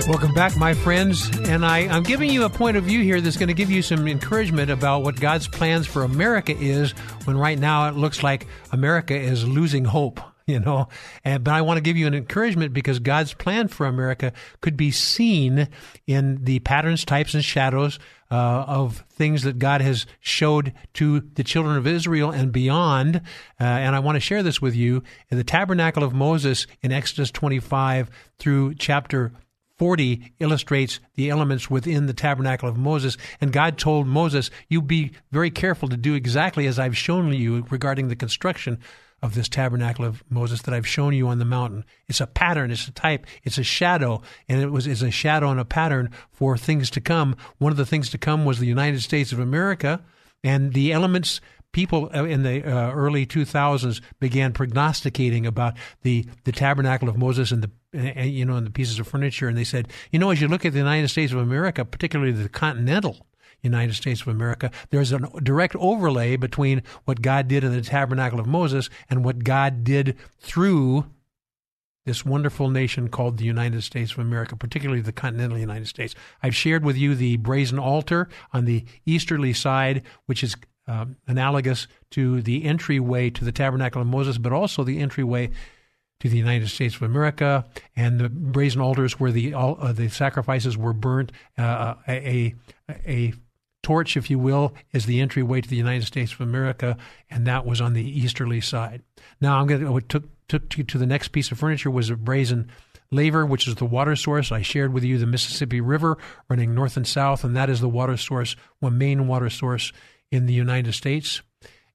Welcome back, my friends. And I, I'm giving you a point of view here that's going to give you some encouragement about what God's plans for America is when right now it looks like America is losing hope [laughs] you know. And, but I want to give you an encouragement because God's plan for America could be seen in the patterns, types, and shadows uh, of things that God has showed to the children of Israel and beyond. Uh, and I want to share this with you. In the tabernacle of Moses in Exodus 25 through chapter 40 illustrates the elements within the tabernacle of Moses. And God told Moses, You be very careful to do exactly as I've shown you regarding the construction of this tabernacle of Moses that I've shown you on the mountain. It's a pattern, it's a type, it's a shadow, and it was is a shadow and a pattern for things to come. One of the things to come was the United States of America, and the elements people uh, in the uh, early 2000s began prognosticating about the, the tabernacle of Moses and the and, you know and the pieces of furniture, and they said, you know, as you look at the United States of America, particularly the continental United States of America, there's a direct overlay between what God did in the tabernacle of Moses and what God did through this wonderful nation called the United States of America, particularly the continental United States. I've shared with you the brazen altar on the easterly side, which is uh, analogous to the entryway to the tabernacle of Moses, but also the entryway to the United States of America, and the brazen altars where the uh, the sacrifices were burnt. Uh, a, a torch, if you will, is the entryway to the United States of America, and that was on the easterly side. Now I'm going to took took you to the next piece of furniture was a brazen laver, which is the water source. I shared with you the Mississippi River running north and south, and that is the water source, one main water source in the United States.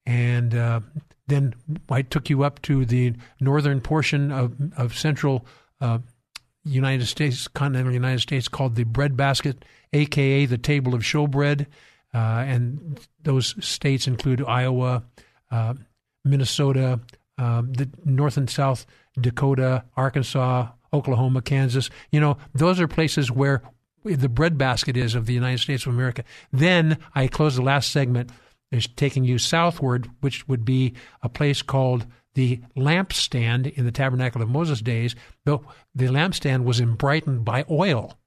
And uh, then I took you up to the northern portion of, of central uh, United States, continental United States, called the breadbasket, aka the table of showbread. Uh, and those states include Iowa, uh, Minnesota, um, the North and South Dakota, Arkansas, Oklahoma, Kansas. You know, those are places where the breadbasket is of the United States of America. Then I close the last segment is taking you southward, which would be a place called the lampstand in the Tabernacle of Moses days. The, the lampstand was embrightened by oil.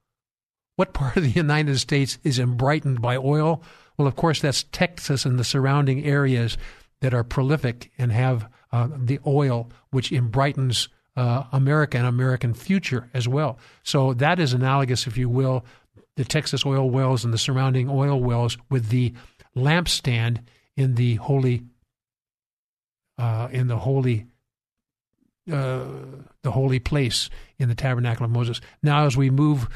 What part of the United States is embrightened by oil? Well, of course, that's Texas and the surrounding areas that are prolific and have uh, the oil, which embrightens uh, America and American future as well. So that is analogous, if you will, the Texas oil wells and the surrounding oil wells with the lampstand in the holy, uh, in the holy, uh, the holy place in the tabernacle of Moses. Now, as we move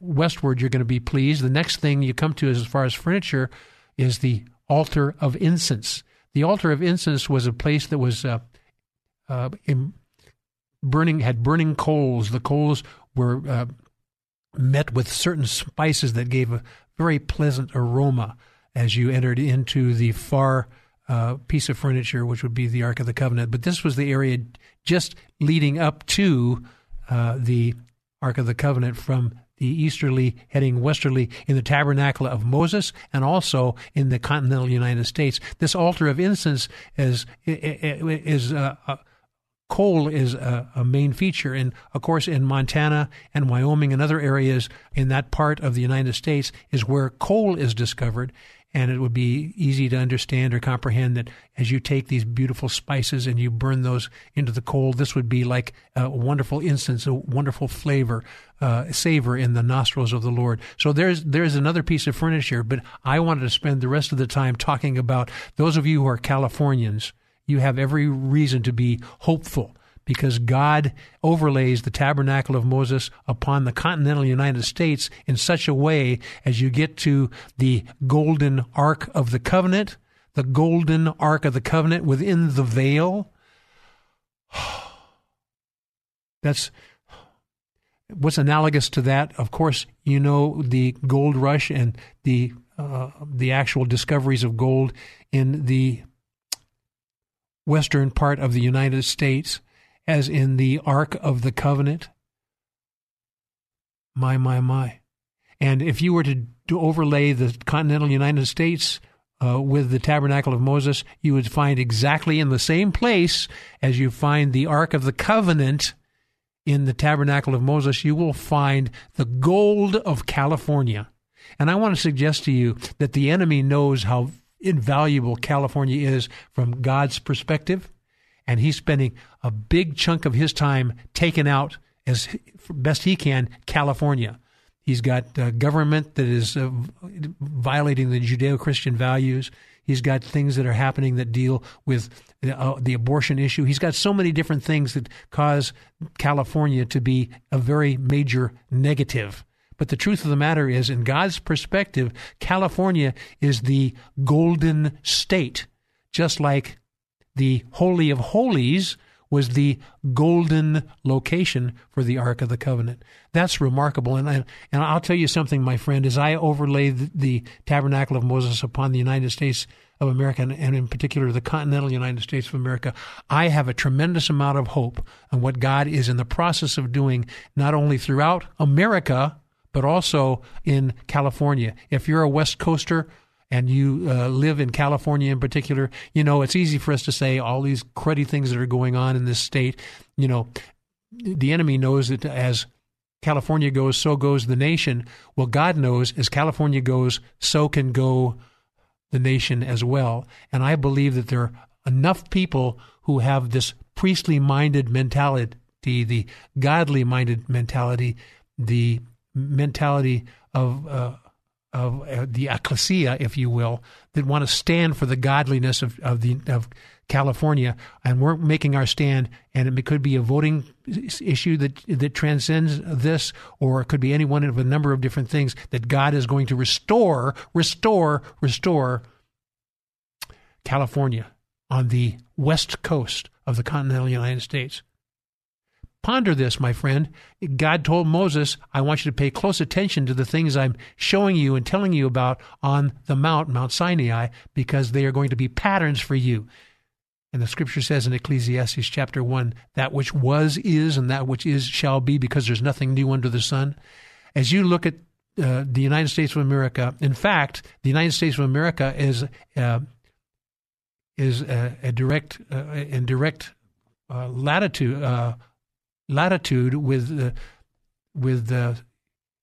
westward, you're going to be pleased. The next thing you come to, as far as furniture, is the altar of incense. The altar of incense was a place that was uh, uh, in, burning had burning coals. The coals were uh, met with certain spices that gave a very pleasant aroma as you entered into the far uh, piece of furniture, which would be the Ark of the Covenant. But this was the area just leading up to uh, the Ark of the Covenant from the easterly heading westerly in the tabernacle of Moses and also in the continental United States. This altar of incense is is uh, uh coal is a, a, main feature. And of course, in Montana and Wyoming and other areas in that part of the United States is where coal is discovered. And it would be easy to understand or comprehend that as you take these beautiful spices and you burn those into the coal, this would be like a wonderful incense, a wonderful flavor, uh, savor in the nostrils of the Lord. So there's there's another piece of furniture, but I wanted to spend the rest of the time talking about those of you who are Californians you have every reason to be hopeful because God overlays the tabernacle of Moses upon the continental United States in such a way as you get to the golden ark of the covenant, the golden ark of the covenant within the veil. [sighs] That's what's analogous to that. Of course, you know the gold rush and the uh, the actual discoveries of gold in the western part of the United States, as in the Ark of the Covenant. My, my, my. And if you were to, to overlay the continental United States uh, with the tabernacle of Moses, you would find exactly in the same place as you find the Ark of the Covenant in the tabernacle of Moses, you will find the gold of California. And I want to suggest to you that the enemy knows how invaluable California is from God's perspective. And he's spending a big chunk of his time taking out, as best he can, California. He's got a government that is uh, violating the Judeo Christian values. He's got things that are happening that deal with uh, the abortion issue. He's got so many different things that cause California to be a very major negative. But the truth of the matter is, in God's perspective, California is the golden state, just like the Holy of Holies was the golden location for the Ark of the Covenant. That's remarkable. And, I, and I'll tell you something, my friend, as I overlay the, the tabernacle of Moses upon the United States of America, and, and in particular the continental United States of America, I have a tremendous amount of hope on what God is in the process of doing, not only throughout America, but also in California. If you're a West Coaster, and you uh, live in California in particular, you know, it's easy for us to say all these cruddy things that are going on in this state. You know, the enemy knows that as California goes, so goes the nation. Well, God knows as California goes, so can go the nation as well. And I believe that there are enough people who have this priestly minded mentality, the godly minded mentality, the mentality of uh, of uh, the ecclesia, if you will, that want to stand for the godliness of, of the of California, and we're making our stand, and it could be a voting issue that that transcends this, or it could be any one of a number of different things that God is going to restore, restore, restore California on the west coast of the continental United States. Ponder this, my friend. God told Moses, I want you to pay close attention to the things I'm showing you and telling you about on the mount, Mount Sinai, because they are going to be patterns for you. And the scripture says in Ecclesiastes chapter 1 that which was is and that which is shall be, because there's nothing new under the sun. As you look at uh, the United States of America, in fact, the United States of America is uh, is a, a direct uh, in direct uh, latitude uh, latitude with uh, with uh,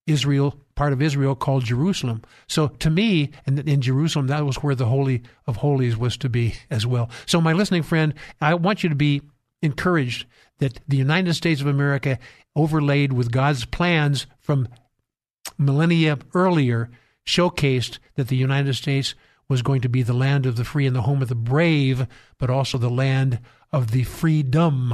Israel, part of Israel called Jerusalem. So to me, in, in Jerusalem, that was where the Holy of Holies was to be as well. So my listening friend, I want you to be encouraged that the United States of America, overlaid with God's plans from millennia earlier, showcased that the United States was going to be the land of the free and the home of the brave, but also the land of the freedom.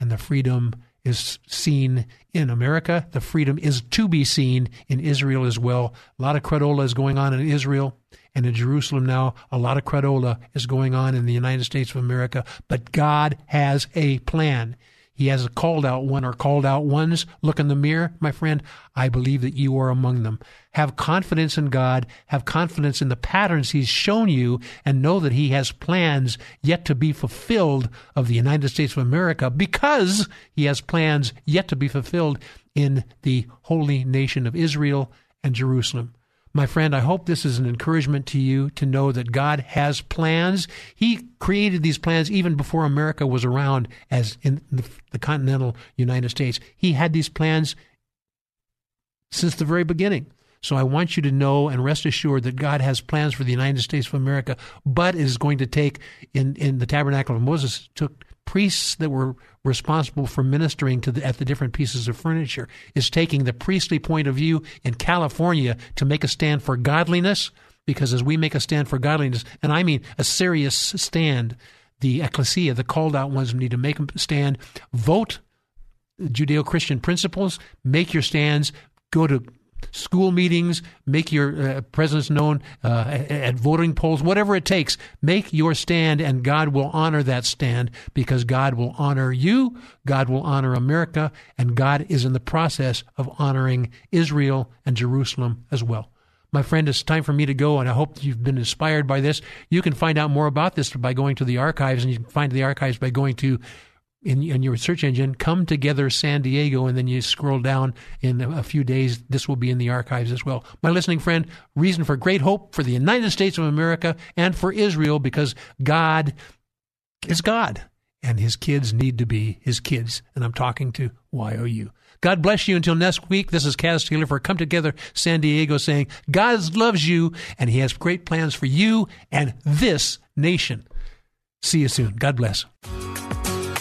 And the freedom is seen in America. The freedom is to be seen in Israel as well. A lot of credola is going on in Israel and in Jerusalem now. A lot of credola is going on in the United States of America. But God has a plan. He has a called out one or called out ones. Look in the mirror, my friend. I believe that you are among them. Have confidence in God. Have confidence in the patterns He's shown you and know that He has plans yet to be fulfilled of the United States of America because He has plans yet to be fulfilled in the holy nation of Israel and Jerusalem. My friend, I hope this is an encouragement to you to know that God has plans. He created these plans even before America was around as in the, continental United States. He had these plans since the very beginning. So I want you to know and rest assured that God has plans for the United States of America, but it is going to take in, in the tabernacle of Moses took priests that were responsible for ministering to the, at the different pieces of furniture is taking the priestly point of view in California to make a stand for godliness. Because as we make a stand for godliness, and I mean a serious stand, the ecclesia, the called out ones, need to make a stand. Vote Judeo Christian principles. Make your stands. Go to school meetings, make your uh, presence known uh, at, at voting polls, whatever it takes. Make your stand, and God will honor that stand because God will honor you, God will honor America, and God is in the process of honoring Israel and Jerusalem as well. My friend, it's time for me to go, and I hope you've been inspired by this. You can find out more about this by going to the archives, and you can find the archives by going to in, in your search engine, come together San Diego, and then you scroll down in a few days. This will be in the archives as well. My listening friend, reason for great hope for the United States of America and for Israel because God is God and his kids need to be his kids. And I'm talking to YOU. God bless you until next week. This is Kaz Taylor for Come Together San Diego saying, God loves you and he has great plans for you and this nation. See you soon. God bless.